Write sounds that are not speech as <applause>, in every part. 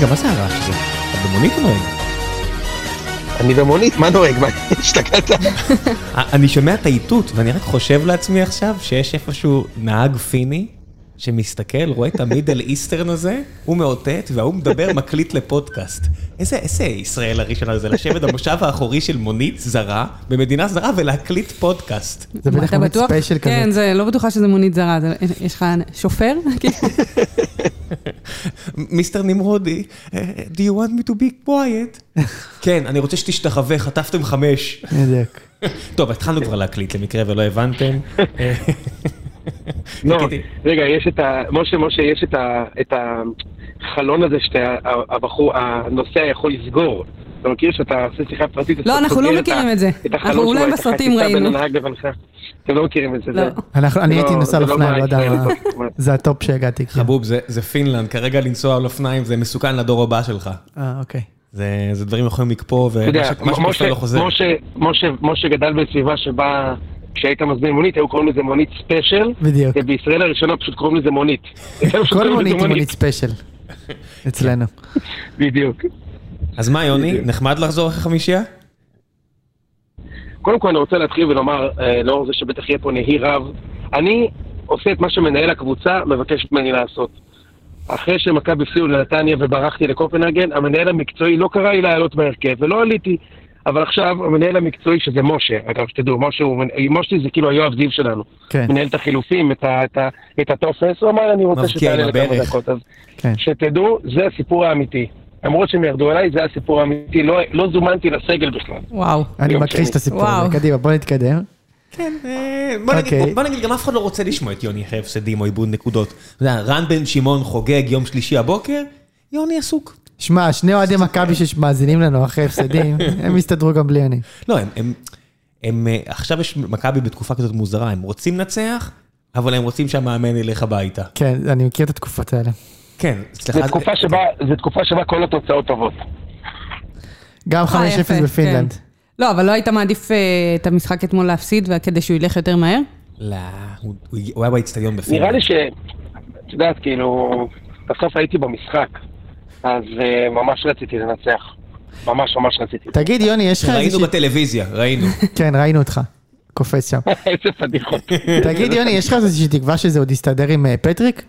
רגע, מה זה הרעש הזה? אתה במונית או נוהג? אני במונית, מה נוהג? מה, השתגעת? <laughs> אני שומע את האיתות, ואני רק חושב לעצמי עכשיו שיש איפשהו נהג פיני שמסתכל, רואה את ה Middle Eastern הזה, הוא מאותת, וההוא מדבר, מקליט לפודקאסט. איזה, איזה ישראל הראשונה זה לשבת במושב האחורי של מונית זרה, במדינה זרה, ולהקליט פודקאסט. זה בטח מונית? ספיישל כזה. כן, זה לא בטוחה שזה מונית זרה, זה- יש לך שופר? מיסטר נמרודי, אה, do you want me to be quiet? כן, אני רוצה שתשתחווה, חטפתם חמש. בדיוק. טוב, התחלנו כבר להקליט למקרה ולא הבנתם. לא. רגע, יש את ה... משה, משה, יש את ה... את החלון הזה שהבחור, הנוסע יכול לסגור. אתה מכיר שאתה עושה שיחה פרטית? לא, אנחנו לא מכירים את זה. אנחנו אולי בסרטים ראינו. אתם לא מכירים את זה. לא. אני הייתי לא- נוסע על לא אופניים, לא יודע מה... זה הטופ שהגעתי. חבוב, זה פינלנד, כרגע לנסוע על אופניים זה מסוכן לדור הבא שלך. אה, אוקיי. זה זה דברים יכולים לקפוא, ומה יודע, ש- מה שקופא משה- לא חוזר. משה- משה- משה גדל בסביבה שבה, כשהיית מזמין מונית, היו קוראים לזה מונית ספיישל. בדיוק. ובישראל הראשונה פשוט קוראים לזה מונית. <laughs> כל מונית היא מונית ספיישל. אצלנו. <laughs> בדיוק. אז מה, יוני, נחמד לחזור אחרי חמישייה? קודם כל אני רוצה להתחיל ולומר, אה, לאור זה שבטח יהיה פה נהי רב, אני עושה את מה שמנהל הקבוצה מבקש ממני לעשות. אחרי שמכבי הפסיעו לנתניה וברחתי לקופנהגן, המנהל המקצועי לא קרא לי לעלות בהרכב ולא עליתי. אבל עכשיו המנהל המקצועי, שזה משה, אגב, שתדעו, משה, הוא, משה זה כאילו היואב זיו שלנו. כן. מנהל את החילופים, את, ה, את, ה, את הטופס, הוא אמר, אני רוצה שתעלה לכמה. דקות. אז כן. שתדעו, זה הסיפור האמיתי. למרות שהם ירדו עליי, זה הסיפור האמיתי, לא, לא זומנתי לסגל בכלל. וואו. אני מכחיש. את הסיפור. הזה. קדימה, בוא נתקדם. כן, אה, בוא נגיד- אוקיי. בוא- בוא נגיד, גם אף אחד לא רוצה לשמוע את יוני אחרי הפסדים או איבוד נקודות. אתה יודע, רן בן שמעון חוגג יום שלישי הבוקר, יוני עסוק. שמע, שני אוהדי מכבי שמאזינים לנו אחרי הפסדים, <laughs> הם יסתדרו גם בלי אני. לא, הם, הם, הם, אה, עכשיו יש מכבי בתקופה כזאת מוזרה, הם רוצים לנצח, אבל הם רוצים שהמאמן ילך הביתה. כן, אני מכיר את התקופות האלה. כן, זו סליחה, תקופה שבה, זו תקופה שבה כל התוצאות טובות. גם 5-0 אה, בפינלנד. כן. לא, אבל לא היית מעדיף אה, את המשחק אתמול להפסיד כדי שהוא ילך יותר מהר? לא, הוא, הוא- הוא היה באיצטדיון בפינלנד. נראה לי ש... את יודעת, כאילו, בסוף הייתי במשחק, אז uh, ממש רציתי לנצח. ממש ממש רציתי. תגיד, יוני, יש לך ראינו איזושהי... בטלוויזיה, ראינו. <laughs> כן, ראינו אותך. קופץ שם. <laughs> איזה פדיחות. <laughs> תגיד, יוני, יש לך איזושהי תקווה שזה עוד יסתדר עם אה, פטריק?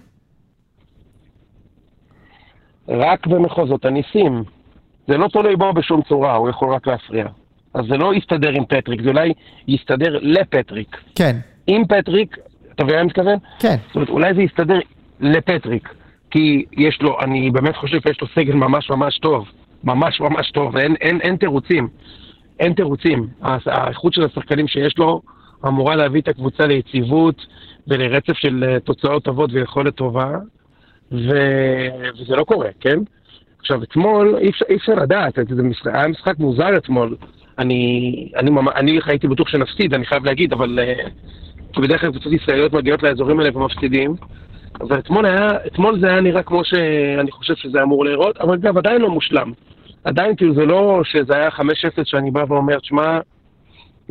רק במחוזות הניסים. זה לא תלוי בו בשום צורה, הוא יכול רק להפריע. אז זה לא יסתדר עם פטריק, זה אולי יסתדר לפטריק. כן, עם פטריק, אתה מבין מה אני מתכוון? כן. זאת אומרת, אולי זה יסתדר לפטריק, כי יש לו, אני באמת חושב שיש לו סגל ממש ממש טוב, ממש ממש טוב, ואין אין, אין תירוצים, אין תירוצים. האיכות של השחקנים שיש לו אמורה להביא את הקבוצה ליציבות ולרצף של אה, תוצאות טובות ויכולת טובה, ו... וזה לא קורה, כן? עכשיו, אתמול אי אפשר, אי אפשר לדעת, זה משחק, היה משחק מוזר אתמול. אני, אני, אני הייתי בטוח שנפסיד, אני חייב להגיד, אבל כי בדרך כלל קבוצות ישראליות מגיעות לאזורים האלה ומפסידים. אבל אתמול, היה, אתמול זה היה נראה כמו שאני חושב שזה אמור להיראות, אבל גם עדיין לא מושלם. עדיין כאילו זה לא שזה היה 5-0 שאני בא ואומר, שמע,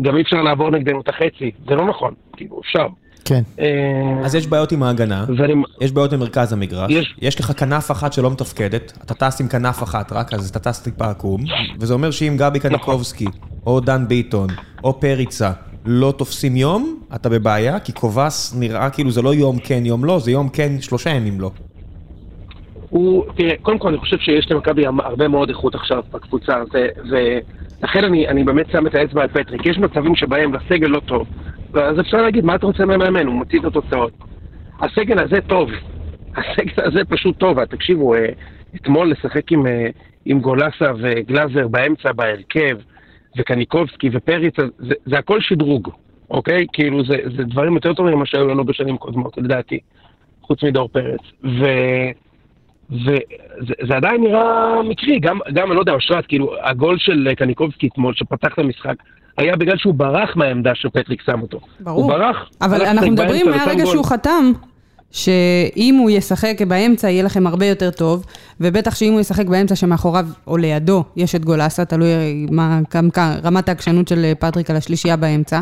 גם אי אפשר לעבור נגדנו את החצי, זה לא נכון, כאילו אפשר. כן. אה, אז יש בעיות עם ההגנה, ואני, יש בעיות במרכז המגרש, יש. יש לך כנף אחת שלא מתפקדת, אתה טס עם כנף אחת רק, אז אתה טס טיפה עקום, וזה אומר שאם גבי קניקובסקי, או דן ביטון, או פריצה, לא תופסים יום, אתה בבעיה, כי קובס נראה כאילו זה לא יום כן, יום לא, זה יום כן, שלושה ימים לא. הוא, תראה, קודם כל אני חושב שיש למכבי הרבה מאוד איכות עכשיו בקבוצה, ולכן אני, אני באמת שם את האצבע על פטריק. יש מצבים שבהם לסגל לא טוב, אז אפשר להגיד, מה אתה רוצה מהמאמן? הוא מוציא את התוצאות. הסגל הזה טוב, הסגל הזה פשוט טוב, תקשיבו, אה, אתמול לשחק עם, אה, עם גולסה וגלאזר באמצע בהרכב, וקניקובסקי ופריצה, זה, זה הכל שדרוג, אוקיי? כאילו זה, זה דברים יותר טובים ממה שהיו לנו בשנים קודמות, לדעתי, חוץ מדור פרץ. ו... וזה זה עדיין נראה מקרי, גם, גם, אני לא יודע, אושרת, כאילו, הגול של קניקובסקי אתמול, שפתח את המשחק, היה בגלל שהוא ברח מהעמדה שפטריק שם אותו. ברור. הוא ברח. אבל אנחנו מדברים מהרגע. שהוא חתם, שאם הוא ישחק באמצע יהיה לכם הרבה יותר טוב, ובטח שאם הוא ישחק באמצע שמאחוריו או לידו יש את גולסה, תלוי מה, כמה, כמה, רמת העקשנות של פטריק על השלישייה באמצע.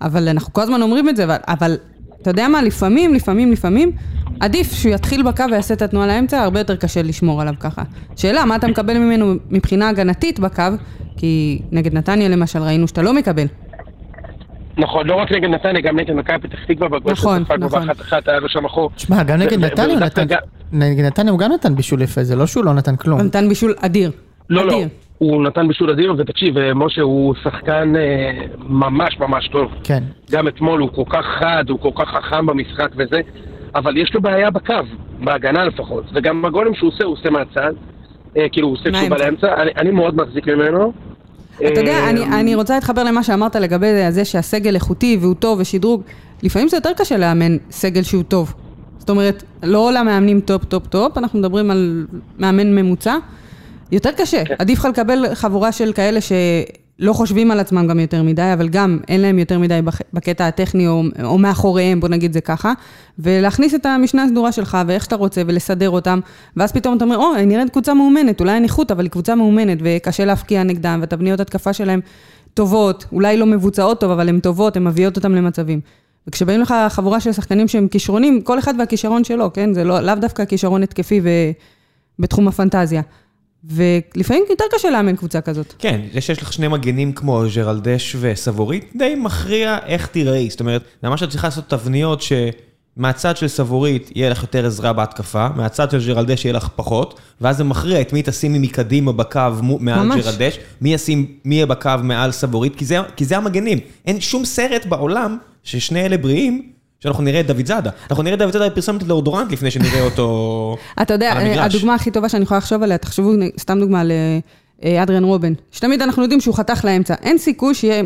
אבל אנחנו כל הזמן אומרים את זה, אבל, אבל אתה יודע מה, לפעמים, לפעמים, לפעמים, עדיף שהוא יתחיל בקו ויעשה את התנועה לאמצע, הרבה יותר קשה לשמור עליו ככה. שאלה, מה אתה מקבל ממנו מבחינה הגנתית בקו? כי נגד נתניה למשל ראינו שאתה לא מקבל. נכון, לא רק נגד נתניה, גם נגד מכבי פתח תקווה, בגול נכון, שספג נכון. באחת אחת, היה לו שם חור. תשמע, גם נגד נתניה הוא נתן, נגד נתניה הוא גם נתן בישול יפה, זה לא שהוא לא נתן כלום. הוא נתן בישול אדיר. לא, לא. הוא נתן בישול אדיר, ותקשיב, אה, משה הוא שחקן אה, ממש ממש טוב. כן. גם אתמול הוא כל כך חד, הוא כל כך חכם במשחק וזה, אבל יש לו בעיה בקו, בהגנה לפחות, וגם הגולים שהוא עושה, הוא עושה מהצד, אה, כאילו הוא עושה כשהוא בא. לאמצע, אני, אני מאוד מחזיק ממנו. אתה יודע, אני, אני רוצה להתחבר למה שאמרת לגבי זה שהסגל איכותי והוא טוב ושדרוג. לפעמים זה יותר קשה לאמן סגל שהוא טוב. זאת אומרת, לא למאמנים top top top, אנחנו מדברים על מאמן ממוצע. יותר קשה, כן. עדיף לך לקבל חבורה של כאלה שלא חושבים על עצמם גם יותר מדי, אבל גם אין להם יותר מדי בקטע הטכני או, או מאחוריהם, בוא נגיד זה ככה, ולהכניס את המשנה הסדורה שלך ואיך שאתה רוצה ולסדר אותם, ואז פתאום אתה אומר, או, היא נראית קבוצה מאומנת, אולי אין איכות, אבל היא קבוצה מאומנת וקשה להפקיע נגדם, והתבניות התקפה שלהם טובות, אולי לא מבוצעות טוב, אבל הן טובות, הן מביאות אותם למצבים. וכשבאים לך חבורה של שחקנים שהם כישרונים, כל אחד והכישרון שלו, כן? זה לא, לאו דווקא כישרון התקפי ובתחום הפנטזיה. ולפעמים יותר קשה לאמן קבוצה כזאת. כן, זה שיש לך שני מגנים כמו ז'רלדש וסבורית, די מכריע איך תיראי. זאת אומרת, ממש את צריכה לעשות תבניות שמהצד של סבורית יהיה לך יותר עזרה בהתקפה, מהצד של ז'רלדש יהיה לך פחות, ואז זה מכריע את מי תשימי מקדימה בקו מעל ממש. ז'רלדש, מי ישים, מי יהיה בקו מעל סבורית, כי זה, כי זה המגנים. אין שום סרט בעולם ששני אלה בריאים. שאנחנו נראה את דוד זאדה. אנחנו נראה את דוד זאדה בפרסומת לאורדורנט לפני שנראה אותו <laughs> אתה יודע, על המגרש. הדוגמה הכי טובה שאני יכולה לחשוב עליה, תחשבו, סתם דוגמה לאדריאן רובן, שתמיד אנחנו יודעים שהוא חתך לאמצע. אין סיכוי שיהיה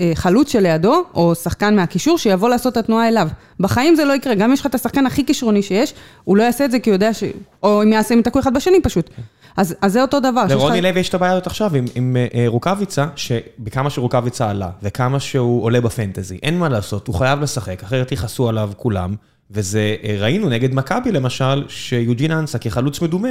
אה, חלוץ שלידו, או שחקן מהקישור, שיבוא לעשות את התנועה אליו. בחיים זה לא יקרה, גם אם יש לך את השחקן הכי כישרוני שיש, הוא לא יעשה את זה כי הוא יודע ש... או אם יעשה, הם ייתקעו אחד בשני פשוט. אז אז זה אותו דבר. לרוני לוי יש את הבעיה הזאת עכשיו עם, עם אה, רוקאביצה, שבכמה שרוקאביצה עלה, וכמה שהוא עולה בפנטזי, אין מה לעשות, הוא חייב לשחק, אחרת יכעסו עליו כולם, וזה, אה, ראינו נגד מכבי למשל, שיוג'ין אנסה כחלוץ מדומה,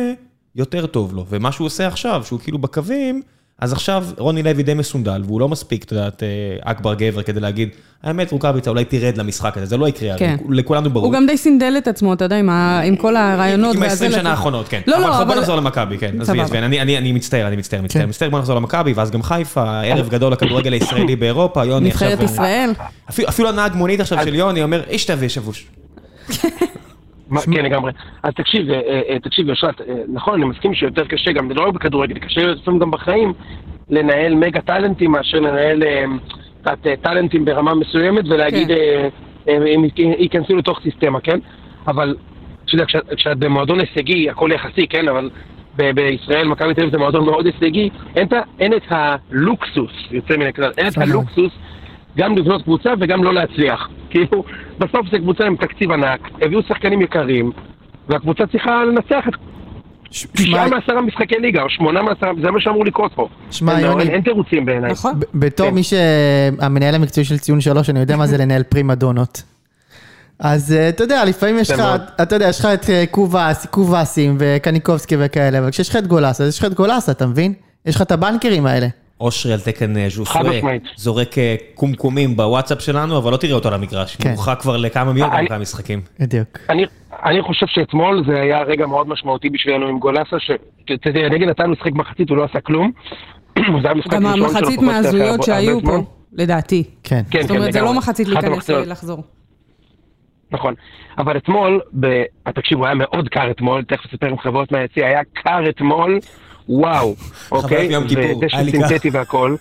יותר טוב לו, ומה שהוא עושה עכשיו, שהוא כאילו בקווים, אז עכשיו רוני לוי די מסונדל, והוא לא מספיק, אתה יודעת, אה, אכבר גבר כדי להגיד, האמת, רוקאביצה אולי תרד למשחק הזה, זה לא יקרה, כן. לכולנו ברור. הוא גם די סינדל את עצמו, אתה יודע, עם, ה... עם כל הרעיונות. עם והזה ה-20 לת- שנה האחרונות, כן. לא, אבל לא, בוא אבל... נחזור למכבי, כן. עזבי, סבבה. עזבי, אני- אני אני מצטער, אני מצטער, מצטער, כן. מצטער. בוא נחזור למכבי, ואז גם חיפה, ערב גדול לכדורגל הישראלי <coughs> באירופה, יוני עכשיו... נבחרת ישראל. אפילו- אפילו הנהג מונית עכשיו של יוני אומר, איש תביא שבוש. <laughs> כן, לגמרי. אז תקשיב, אה, אה, תקשיב, אשרת, אה, נכון, אני מסכים שיותר קשה גם, זה לא רק בכדורגל, קשה לפעמים גם בחיים לנהל מגה טאלנטים מאשר לנהל קצת טאלנטים ברמה מסוימת ולהגיד, כן. הם ייכ- ייכנסו לתוך סיסטמה, כן? אבל, אתה יודע, כשאת- במועדון הישגי, הכל יחסי, כן? אבל בישראל, מכבי תל אביב זה מועדון מאוד הישגי, אין את הלוקסוס, יוצא מן הכלל, אין את. הלוקסוס גם לבנות קבוצה וגם לא להצליח. <laughs> כאילו, בסוף זו קבוצה עם תקציב ענק, הביאו שחקנים יקרים, והקבוצה צריכה לנצח את תשעה מעשרה משחקי ליגה, או שמונה מעשרה, זה מה שאמור לקרות פה. שמע, יוני. אין- תירוצים בעיניי. נכון. בתור כן. מי שהמנהל המקצועי של ציון שלוש, אני יודע מה זה לנהל פרימה דונות. אז אה, אתה יודע, לפעמים יש לך. אתה יודע, יש לך את אה, קובאס, קובאסים וקניקובסקי וכאלה, אבל כשיש לך את גולסה, אז יש לך את גולסה, אתה מבין? יש לך את הבנקרים האלה. אושרי על תקן אה, ז'וסווה, משמעית. זורק אה, קומקומים בוואטסאפ שלנו, אבל לא תראה אותו על המגרש. כן. מורחק כבר לכמה אני- כמה משחקים. בדיוק. אני, אני חושב שאתמול זה היה רגע מאוד משמעותי בשבילנו עם גולסה, שתראה, נגד נתן שיחק מחצית, הוא לא עשה כלום. <clears throat> זה היה משחק גם המחצית מההזויות שהיו. פה, לדעתי. כן. כן, זאת כן, אומרת, זה לא. מחצית להיכנס. ולחזור. נכון. אבל אתמול, ב... תקשיבו, היה מאוד קר אתמול, תכף אספר עם חברות מהיציע, היה קר אתמול, וואו, אוקיי? ודשא. סינתטי והכל.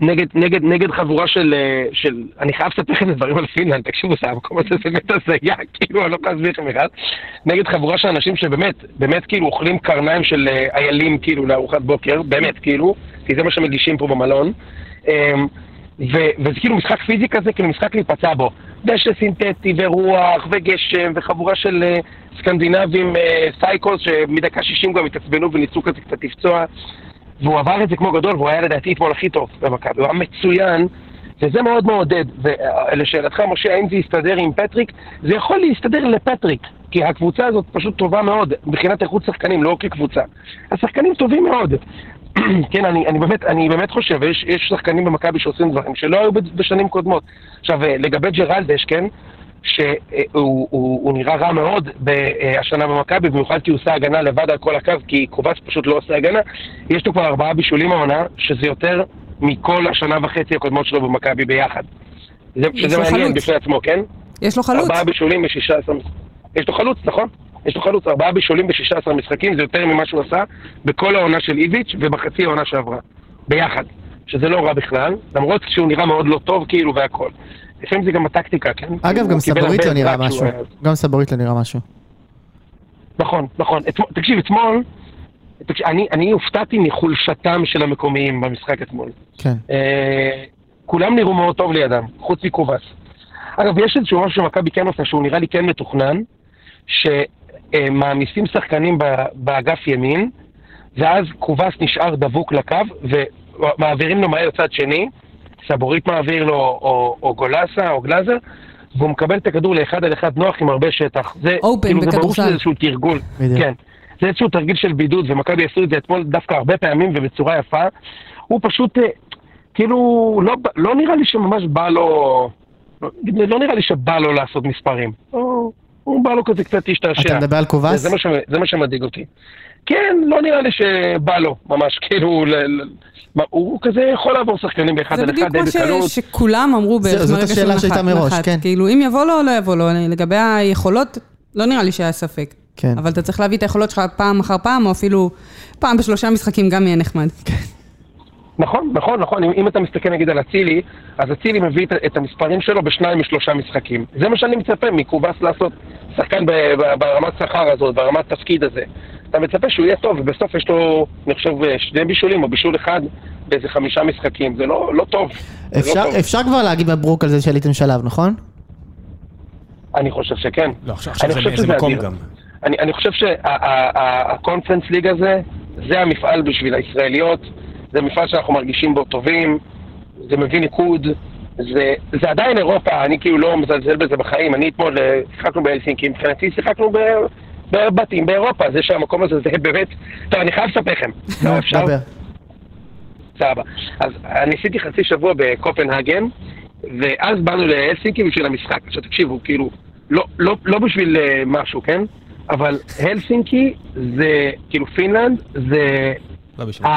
נגד, נגד, נגד חבורה של, אה, של, אני חייב לספר לכם דברים על פינלנד, תקשיבו, זה המקום הזה זה באמת הזיה, <laughs> כאילו, אני לא יכול להסביר לכם בכלל. נגד חבורה של אנשים שבאמת, באמת כאילו אוכלים קרניים של אה, איילים, כאילו, לארוחת בוקר, באמת, כאילו, כי זה מה שמגישים פה במלון. ו- וזה כאילו משחק פיזי כזה, כאילו משחק להיפצע בו. דשא סינתטי ורוח וגשם וחבורה של אה, סקנדינבים אה, psychos שמדקה 60 גם התעצבנו וניסו כזה קצת לפצוע. והוא עבר את זה כמו גדול, והוא היה לדעתי אתמול הכי טוב במכבי, הוא היה מצוין, וזה מאוד מעודד. ולשאלתך, משה, האם זה יסתדר עם פטריק? זה יכול להסתדר לפטריק, כי הקבוצה הזאת פשוט טובה מאוד, מבחינת איכות שחקנים, לא כקבוצה. השחקנים טובים מאוד. <clears throat> כן, אני, אני, באמת, אני באמת חושב, יש, יש שחקנים במכבי שעושים דברים שלא היו בשנים קודמות. עכשיו, אה, לגבי ג'רלדש, כן? שהוא הוא, הוא נראה רע מאוד השנה במכבי, במיוחד כי הוא עושה הגנה לבד על כל הקו, כי קובס פשוט לא עושה הגנה. יש לו כבר ארבעה בישולים העונה, שזה יותר מכל השנה וחצי הקודמות שלו במכבי ביחד. זה, שזה מעניין חלוץ. בפני עצמו, כן? יש לו חלוץ. ארבעה בישולים בשישה עשרה... יש לו חלוץ, נכון? יש לו חלוץ, ארבעה בישולים בשישה עשרה משחקים, זה יותר ממה שהוא עשה בכל העונה של איביץ' ובחצי העונה שעברה. ביחד. שזה לא רע בכלל, למרות שהוא נראה מאוד לא טוב כאילו והכל. לפעמים זה גם הטקטיקה, כן? אגב, גם סבורית לא נראה משהו. גם סבורית לא נראה משהו. נכון, נכון. תקשיב, אתמול, אני, אני הופתעתי מחולשתם של המקומיים במשחק אתמול. כן. אה, כולם נראו מאוד טוב לידם, חוץ מקובס. אגב, יש איזשהו משהו שמכבי כן עושה, שהוא נראה לי כן מתוכנן, שמעמיסים שחקנים באגף ימין, ואז קובס נשאר דבוק לקו, ומעבירים לו מהר צד שני, סבורית מעביר לו, או, או גולסה, או גלאזר, והוא מקבל את הכדור לאחד על אחד נוח עם הרבה שטח. זה, אופן כאילו, בכדורסל. זה ברור שזה איזשהו תרגול. כן. זה איזשהו תרגיל של בידוד, ומכבי עשו את זה אתמול דווקא הרבה פעמים ובצורה יפה. הוא פשוט, אה, כאילו, לא, לא נראה לי שממש בא לו, לא, לא נראה לי שבא לו לעשות מספרים. הוא, הוא בא לו כזה קצת להשתעשע. אתה מדבר על קובס? זה, זה, זה מה שמדאיג אותי. כן, לא נראה לי שבא לו ממש, כאילו, ל, ל, הוא כזה יכול לעבור שחקנים באחד על אחד די בקלות. זה בדיוק כמו שכולם אמרו בערך מרגע של השאלה שהייתה מראש, כן. כאילו, אם יבוא לו או לא יבוא לו, לגבי היכולות, לא נראה לי שהיה ספק. כן. אבל אתה צריך להביא את היכולות שלך פעם אחר פעם, או אפילו פעם בשלושה משחקים גם יהיה נחמד. כן. נכון, נכון, נכון. אם, אם אתה מסתכל נגיד על אצילי, אז אצילי מביא את, את המספרים שלו בשניים משלושה משחקים. זה מה שאני מצפה מקובס לעשות, שחקן ברמת שכר הזאת, ברמת תפקיד הזה. אתה מצפה שהוא יהיה טוב, ובסוף יש לו, אני חושב, שני בישולים או בישול אחד באיזה חמישה משחקים, זה לא, לא טוב. אפשר, לא טוב. אפשר כבר להגיד מברוק על זה שעליתם שלב, נכון? אני חושב שכן. לא, עכשיו זה באיזה מקום גם. אני, אני חושב שהקונפרנס ליג הזה, זה המפעל בשביל הישראליות, זה מפעל שאנחנו מרגישים בו טובים, זה מביא ניקוד, זה, זה עדיין אירופה, אני כאילו לא מזלזל בזה בחיים, אני אתמול אה, שיחקנו בהלסינקי, מבחינתי שיחקנו ב... בבתים באירופה, זה שהמקום הזה זה באמת... טוב, אני חייב לספר לכם. נו, דבר. סבבה. אז ניסיתי חצי שבוע בקופנהגן, ואז באנו להלסינקי בשביל המשחק. עכשיו תקשיבו, כאילו, לא, לא, לא בשביל uh, משהו, כן? אבל הלסינקי זה, כאילו פינלנד, זה... לא בשביל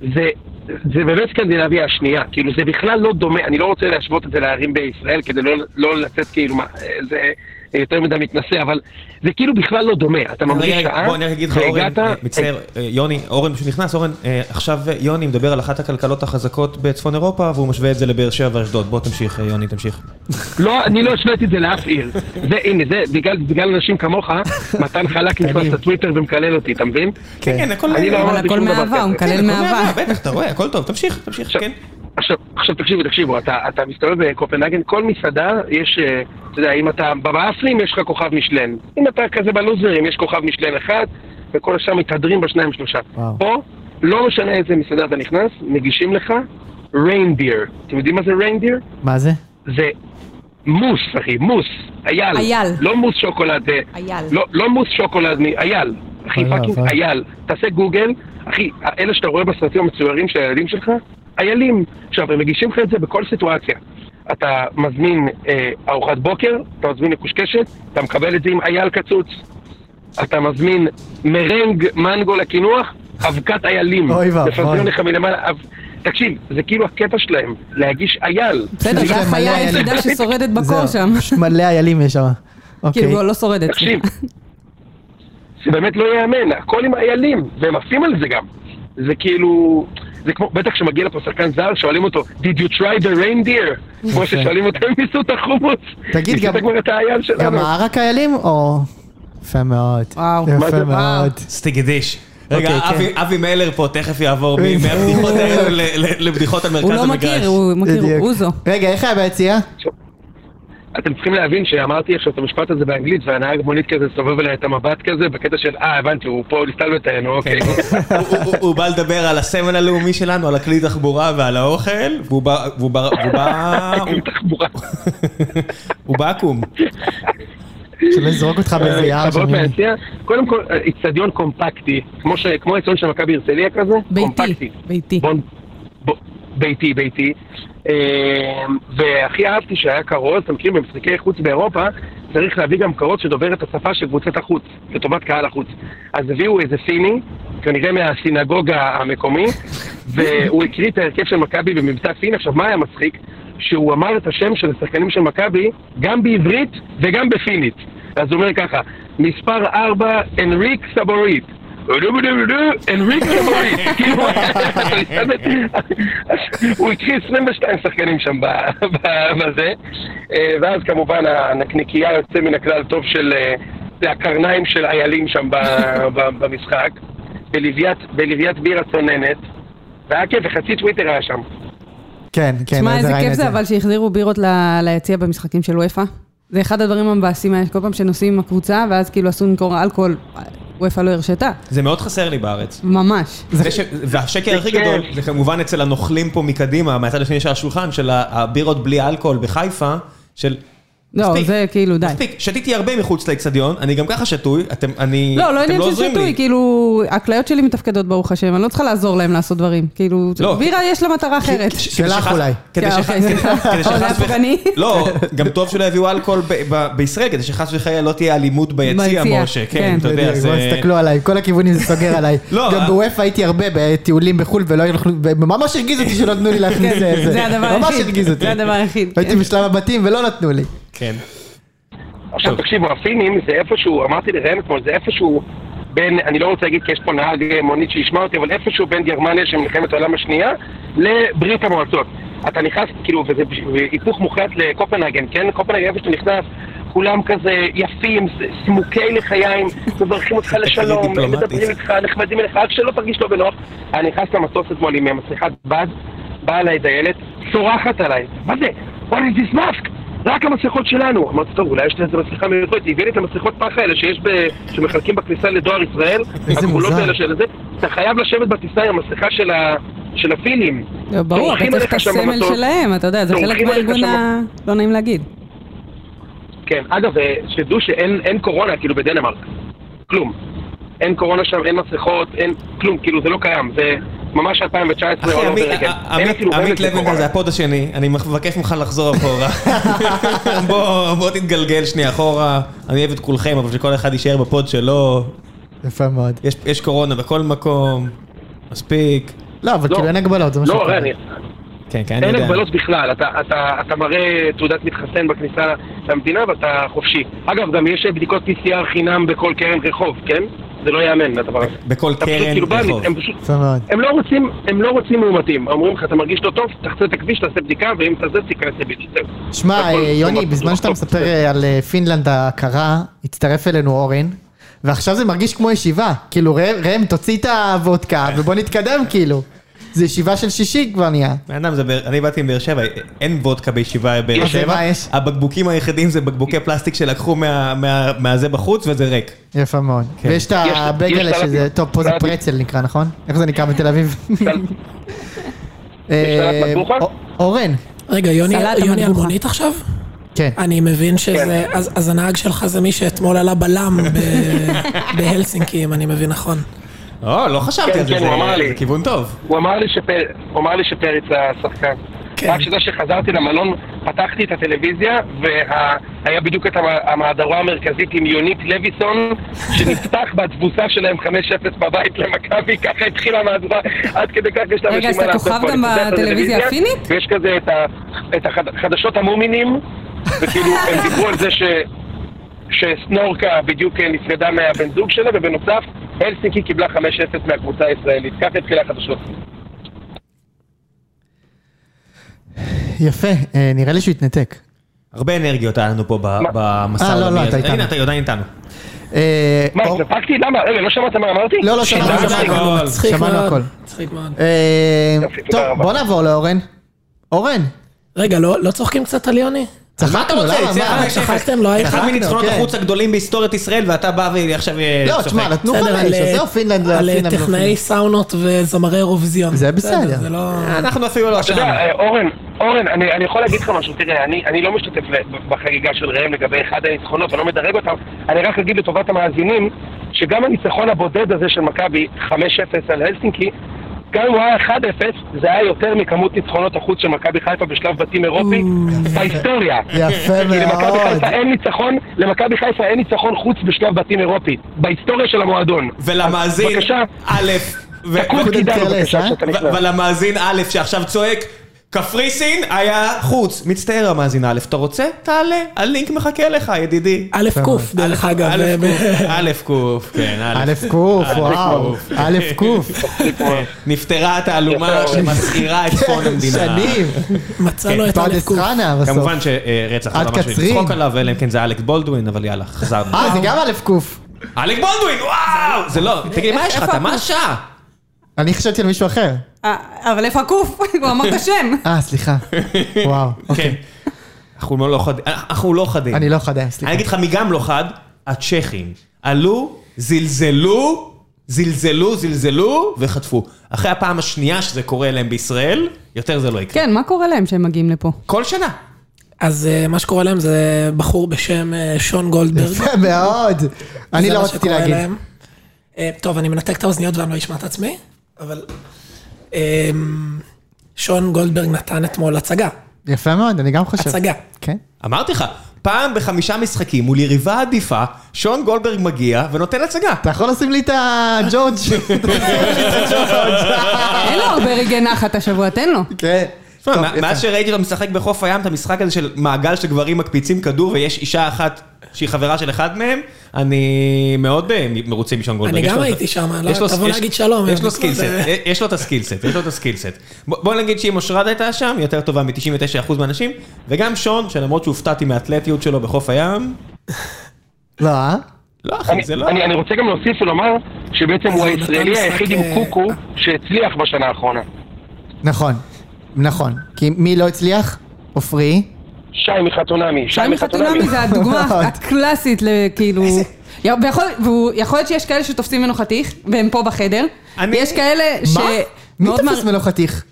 זה, זה באמת סקנדינביה השנייה, כאילו זה בכלל לא דומה, אני לא רוצה להשוות את זה לערים בישראל כדי לא, לא לצאת כאילו, מה, זה, יותר מדי מתנשא, אבל זה כאילו בכלל לא דומה. אתה ממריץ שעה, בוא אני אגיד לך, אורן, אה, מצטער, אה, יוני, אורן פשוט נכנס, אורן, אה, עכשיו יוני מדבר על אחת הכלכלות החזקות בצפון אירופה, והוא משווה את זה לבאר שבע ואשדוד. בוא תמשיך, יוני, תמשיך. לא, אני לא השוויתי את זה לאף עיר. זה, הנה, זה, בגלל אנשים כמוך, מתן חלק נכנס לטוויטר ומקלל אותי, אתה מבין? כן, כן, הכל לא מאהבה, הוא מקלל כן, מאהבה. בטח, אתה רואה, הכל טוב, תמשיך, תמשיך, כן. עכשיו, עכשיו תקשיבו, תקשיבו, אתה, אתה מסתובב בקופנהגן, כל מסעדה יש, אה, אתה יודע, אם אתה בבאפלים יש לך כוכב משלן. אם אתה כזה בלוזרים יש כוכב משלן אחד, וכל השאר מתהדרים בשניים שלושה. וואו. פה, לא משנה איזה מסעדה אתה נכנס, מגישים לך ריינדיר. אתם יודעים מה זה ריינדיר? מה זה? זה מוס, אחי, מוס, אייל. אייל. לא מוס שוקולד. אה, אייל. לא, לא מוס שוקולד, אייל. אחי, fucking אייל. תעשה גוגל, אחי, אלה שאתה רואה בסרטים המצוירים של הילדים שלך, איילים. עכשיו, הם מגישים לך את זה בכל סיטואציה. אתה מזמין אה, ארוחת בוקר, אתה מזמין מקושקשת, אתה מקבל את זה עם אייל קצוץ. אתה מזמין מרנג מנגו לקינוח, אבקת איילים. אוי ואבוי. מפזרים לך מלמעלה. אב... תקשיב, זה כאילו הקטע שלהם, להגיש אייל. בסדר, זה החיה היחידה <laughs> ששורדת בקור שם. מלא איילים יש שם. כאילו, אוקיי. לא שורדת. תקשיב, זה באמת לא ייאמן, הכל עם איילים, והם עפים על זה גם. זה כאילו... זה כמו, בטח כשמגיע לפה שחקן זר, שואלים אותו, did you try the reindeer? כמו ששואלים אותו, הם ניסו את החומוס. תגיד, גם גם הערק האיילים, או... יפה מאוד. וואו. יפה מאוד. סטיגדיש. רגע, אוקיי, כן. אבי מלר פה תכף יעבור מהבדיחות האלו לבדיחות על מרכז המגרש. הוא לא מכיר, הוא מכיר, אוזו. רגע, איך היה ביציאה? אתם צריכים להבין שאמרתי עכשיו את המשפט הזה באנגלית, והנהג מונית כזה סובב אליי את המבט כזה, בקטע של, אה, הבנתי, הוא פה להסתלבט עלינו, אוקיי. כן. הוא בא לדבר על הסמל הלאומי שלנו, על הכלי תחבורה ועל האוכל, והוא בא... והוא בא... הוא בא עקום. שלא יזרוק אותך באיזה יער שם. קודם כל, איצטדיון קומפקטי, כמו האיצטדיון של מכבי הרצליה כזה, קומפקטי. ביתי. ביתי, ביתי. אה, והכי אהבתי שהיה כרוז, אתם מכירים, במשחקי חוץ באירופה, צריך להביא גם כרוז שדובר את השפה של קבוצת החוץ, לטובת קהל החוץ. אז הביאו איזה סיני, כנראה מהסינגוגה המקומי, <laughs> והוא הקריא את ההרכב של מכבי במבצע סיני. עכשיו, מה היה מצחיק? שהוא אמר את השם של השחקנים של מכבי גם בעברית וגם בפינית. אז הוא אומר ככה, מספר 4, אנריק סבורית. אנריק סבורית. כאילו, הוא הקריא 22 שחקנים שם ב- ב- בזה, אה, ואז כמובן הנקניקייה יוצא מן הכלל טוב של... אה, זה הקרניים של איילים שם ב- ב- במשחק, בלוויית בירה צוננת, והיה כיף, וחצי טוויטר היה שם. כן, כן, תשמע, איזה כיף זה, אבל שהחזירו בירות ל- ליציע במשחקים של וופא. זה אחד הדברים המבאסים האלה, כל פעם שנוסעים עם הקבוצה, ואז כאילו אסור למכור אלכוהול, וופא לא הרשתה. זה מאוד חסר לי בארץ. ממש. זה ש... והשקר הכי כן. גדול, זה כמובן אצל הנוכלים פה מקדימה, מהצד השני של השולחן, של הבירות בלי אלכוהול בחיפה, של... לא, מספיק. זה כאילו, די. מספיק, שתיתי הרבה מחוץ לאצטדיון, אני גם ככה שתוי, אתם, אני... לא, לא אתם עניין של עוזרים לי. שתוי, כאילו, הכליות שלי מתפקדות ברוך השם, אני לא צריכה לעזור להם לעשות דברים. כאילו, לא, בירה יש לה מטרה אחרת. שלך אולי. כדי כן, שחס- אוקיי, שחס וח- פוגעני. לא, גם טוב שלא יביאו אלכוהול בישראל, כדי שחס וחלילה לא תהיה אלימות ביציע, משה, כן, כן. אתה יודע, זה... בואו תסתכלו עליי, כל הכיוונים זה סוגר <laughs> עליי. לא, גם אה. בוופא הייתי הרבה בטיולים בחו"ל ולא יכלו, וממש הרגיז אותי שלא נתנו לי להכניס כן, זה. זה הדבר ממש היחיד. הרגיז אותי. זה הדבר היחיד. הייתי. בשלב הבתים ולא נתנו לי. כן. עכשיו. תקשיבו, הפינים זה איפשהו, אמרתי לראם אתמול, זה איפשהו בין, אני לא רוצה להגיד כי יש פה נהג אה, מונית שישמע אותי, אבל איפשהו בין גרמניה של מלחמת העולם השנייה לברית המועצות. אתה נכנס, כאילו, וזה היפוך מוחלט לקופנהגן, כן? קופנהגן איפה שאתה נכנס, כולם כזה יפים, סמוקי לחיים, <laughs> מברכים אותך לשלום. מדברים איתך, נחמדים אליך, רק שלא תרגיש לא בנוח. אני נכנס למטוס אתמול עם אה, מסכת בד, באה אליי דיילת, צורחת עליי, מה זה? what is this mask? רק המסכות שלנו. אמרתי, טוב, אולי יש לי איזה מסכה מיוחדת. היא הביאה לי את המסכות פח האלה שיש ב... שמחלקים בכניסה לדואר ישראל. איזה מוזר. האלה של זה. אתה חייב לשבת בטיסה עם המסכה של, ה... של הפינים. לא, ברור, אתה צורחים צריך את הסמל. שלהם, אתה יודע, זה חלק מהארגון ה... לא נעים להגיד. כן, אגב, אה, שתדעו שאין אין קורונה, כאילו, בדנמרק. כלום. אין קורונה שם, אין מסכות, אין כלום, כאילו, זה לא קיים. זה ממש 2019 אחי, all עמית- אין לקורונה. זה ה pod השני, אני מבקש ממך לחזור אחורה. <laughs> בוא בוא תתגלגל שנייה אחורה, אני אוהב את כולכם, אבל שכל אחד יישאר ב pod שלו. יפה מאוד. יש- יש קורונה בכל מקום, מספיק. לא, אבל לא. כאילו אין הגבלות, זה מה לא, שקורה. אני- כן, כן, אני אין יודע. הגבלות בכלל, אתה, אתה, אתה מראה תעודת מתחסן בכניסה למדינה ואתה חופשי. אגב, גם יש בדיקות PCR חינם בכל קרן רחוב, כן? זה לא ייאמן הדבר הזה. בכל קרן כאילו רחוב. הם לא רוצים, הם לא רוצים מאומתים. אומרים לך, אתה מרגיש לא טוב, תחצה את הכביש, תעשה בדיקה, ואם אתה זה, תיכנס לבידוד. שמע, יוני, בזמן שאתה מספר. אה, על אה, פינלנד הקרה, הצטרף אלינו אורן, ועכשיו זה מרגיש כמו ישיבה. כאילו, ראם, תוציא את הוודקה ובוא נתקדם, כאילו. זה ישיבה של שישי כבר נהיה. בן אדם, אני באתי מבאר שבע, אין וודקה בישיבה בבאר שבע. הבקבוקים היחידים זה בקבוקי פלסטיק שלקחו מה- מה- מהזה בחוץ וזה ריק. יפה מאוד. כן. ויש את הבגלה שזה, טוב, פה זה פרצל נקרא, נכון? איך זה נקרא בתל אביב? אה, אורן, רגע, יוני, סלט יוני על המטבוחה. מונית עכשיו? כן. אני מבין שזה... אז, אז הנהג שלך זה מי שאתמול עלה בלם ב- <laughs> בהלסינקי, אם אני מבין נכון. או, לא חשבתי כן, על זה, כן, זה- כיוון טוב. הוא אמר לי שפר- הוא אמר לי שפריץ השחקן. כן. רק שזה שחזרתי למלון, פתחתי את הטלוויזיה, והיה בדיוק את המ- המהדורה המרכזית עם יונית לויסון, <laughs> שנפתח בתבוסה שלהם 5-0 בבית למכבי, ככה התחילה המהדורה, עד כדי כך יש רגע, לאנשים אז מה אתה לעשות כוכב פה. גם אני פותח את בטלוויזיה הפינית? ויש כזה את ה- את החדשות המומינים, וכאילו <laughs> הם דיברו על זה ש... שסנורקה בדיוק נפרדה מהבן זוג שלה, ובנוסף, הלסינקי קיבלה 5-0 מהקבוצה הישראלית. ככה התחילה החדשות. יפה, אה, נראה לי שהוא התנתק. הרבה אנרגיות היה לנו פה? במסע אה, לא, לא, העולמי אתה. איתנו. הנה, אתה עדיין איתנו. אה, מה, התנתקתי? למה? רגע, לא שמעת מה אמרתי? לא, לא, שמענו, שמעתי. שמענו. הכל. מצחיק מאוד. אה, טוב. בוא נעבור לאורן. אורן, רגע, לא, לא צוחקים קצת על יוני? צחקנו? למה? שכחתם, לא היית? אחד מניצחונות כן. החוץ הגדולים בהיסטוריית ישראל, ואתה בא ועכשיו אה, לא. תשמע, נתנו חמש, על, אז אה, זהו, פינלנד, על אה, טכנאי. סאונות וזמרי אירוויזיון. זה בסדר. זה לא... אנחנו אפילו לא אתה יודע, שם. אורן, אורן, אני, אני יכול להגיד לך משהו, תראה, אני, אני לא משתתף בחגיגה של ראם לגבי אחד הניצחונות, אני לא מדרג אותם, אני רק אגיד לטובת המאזינים, שגם הניצחון הבודד הזה של מכבי, 5-0 על הלסינקי, גם אם הוא היה 1-0, זה היה יותר מכמות ניצחונות החוץ של מכבי חיפה בשלב בתים אירופי בהיסטוריה. יפה כי למכבי מאוד. חיפה אין ניצחון, למכבי חיפה אין ניצחון חוץ בשלב בתים אירופי. בהיסטוריה של המועדון. ולמאזין, א', אה? ולמאזין א' שעכשיו צועק, קפריסין היה חוץ. מצטער המאזין א', אתה רוצה? תעלה, הלינק מחכה לך, ידידי. א' ק', דרך אגב. א' ב- ק', א' ק', כן, א'. א' ק', וואו, א' ק', נפתרה התעלומה יפה. שמסעירה את צפון המדינה. שנים, מצאנו את א' ק'. כמובן שרצח לא משהו. לצחוק עליו, אלא אם כן זה אלכס בולדווין, אבל יאללה, חזרנו. אה, זה גם א' ק'. אלכס בולדווין, וואו! זה לא, תגיד, מה יש לך? אתה מה השעה? אני חשבתי על מישהו אחר. אה, אבל איפה הקוף? <laughs> הוא אמר את השם. אה, סליחה. וואו, <laughs> כן. אוקיי. אנחנו לא חדים. אנחנו לא חדים. אני לא אני סליחה. אגיד לך מי גם לא חד, הצ'כים. עלו, זלזלו, זלזלו, זלזלו וחטפו. אחרי הפעם השנייה שזה קורה להם בישראל, יותר זה לא יקרה. כן, מה קורה להם שהם מגיעים לפה? כל שנה. אז אה, מה שקורה להם זה בחור בשם אה, שון גולדברג. יפה מאוד. אני לא רציתי להגיד. טוב, אני מנתק את האוזניות ואני לא אשמע את עצמי, אבל... אה, שון גולדברג נתן אתמול הצגה. יפה מאוד, אני גם חושב. הצגה. כן. אמרתי לך, פעם בחמישה משחקים מול יריבה עדיפה, שון גולדברג מגיע ונותן הצגה. אתה יכול לשים לי את הג'ורג'. <laughs> אין לו הרבה רגעי נחת השבוע, תן לו. כן. מאז שראיתי אותו משחק בחוף הים, את המשחק הזה של מעגל של גברים מקפיצים כדור ויש אישה אחת שהיא חברה של אחד מהם, אני מאוד אה, מרוצה משון גולדברג. אני גם לו- הייתי שם, לא, יש לו- תבוא להגיד שלום, יש לו אה, skill set, זה- יש לו את ה skill set, יש לו את ה skill set. בוא נגיד שאם אושרת הייתה שם, היא יותר טובה מ-99% מהאנשים, וגם שון, שלמרות שהופתעתי מהאתלטיות שלו בחוף הים, <laughs> לא, אה? לא אחי, אני- זה לא... אני רוצה גם להוסיף ולומר שבעצם הוא הישראלי היחיד עם אה, קוקו שהצליח בשנה האחרונה. נכון. נכון. כי מי לא הצליח? עופרי. שי מחתונמי. שי מחתונמי זה הדוגמה. <laughs> הקלאסית לכאילו... ויכול, להיות שיש כאלה שתופסים ממנו חתיך, והם פה בחדר. אני- יש כאלה ש... מי תופס ממנו חתיך?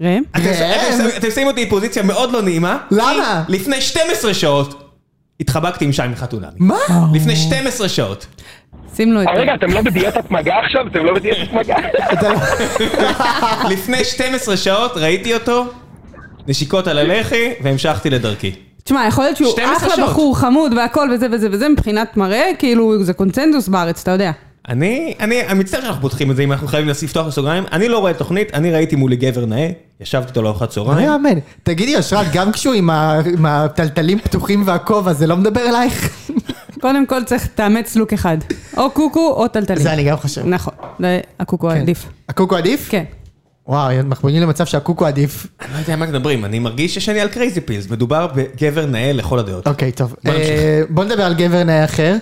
ראם? אתם- שמים אותי בפוזיציה מאוד לא נעימה. למה? לפני 12 שעות התחבקתי עם שי מחתונמי. מה? לפני 12 שעות. שים לו את אה, זה. רגע, אתם לא בדיאטת מגע עכשיו? אתם לא בדיאטת מגע? <laughs> לפני 12 שעות ראיתי אותו, נשיקות על הלחי, והמשכתי לדרכי. תשמע, יכול להיות שהוא 12 אחלה שעות. בחור, חמוד והכל וזה וזה וזה, מבחינת מראה, כאילו, זה קונצנזוס בארץ, אתה יודע. אני, אני, אני מצטער שאנחנו פותחים את זה, אם אנחנו חייבים לפתוח לסוגריים. אני לא רואה תוכנית, אני ראיתי מולי גבר נאה, ישבתי איתו לארוחת לא צהריים. יאמן. תגידי, אושרת, גם כשהוא עם ה- עם הטלטלים פתוחים והכובע, זה לא מדבר אלייך? קודם כל צריך תאמץ לוק אחד. או קוקו או טלטלים. זה אני גם חושב. נכון, הקוקו כן. עדיף. הקוקו עדיף? כן. וואו, אנחנו מגיעים למצב שהקוקו עדיף. אני לא יודע על מה מדברים, אני מרגיש שאני על crazy pills, מדובר בגבר נאה לכל הדעות. אוקיי, טוב. בוא. אה, נדבר על גבר נאה אחר.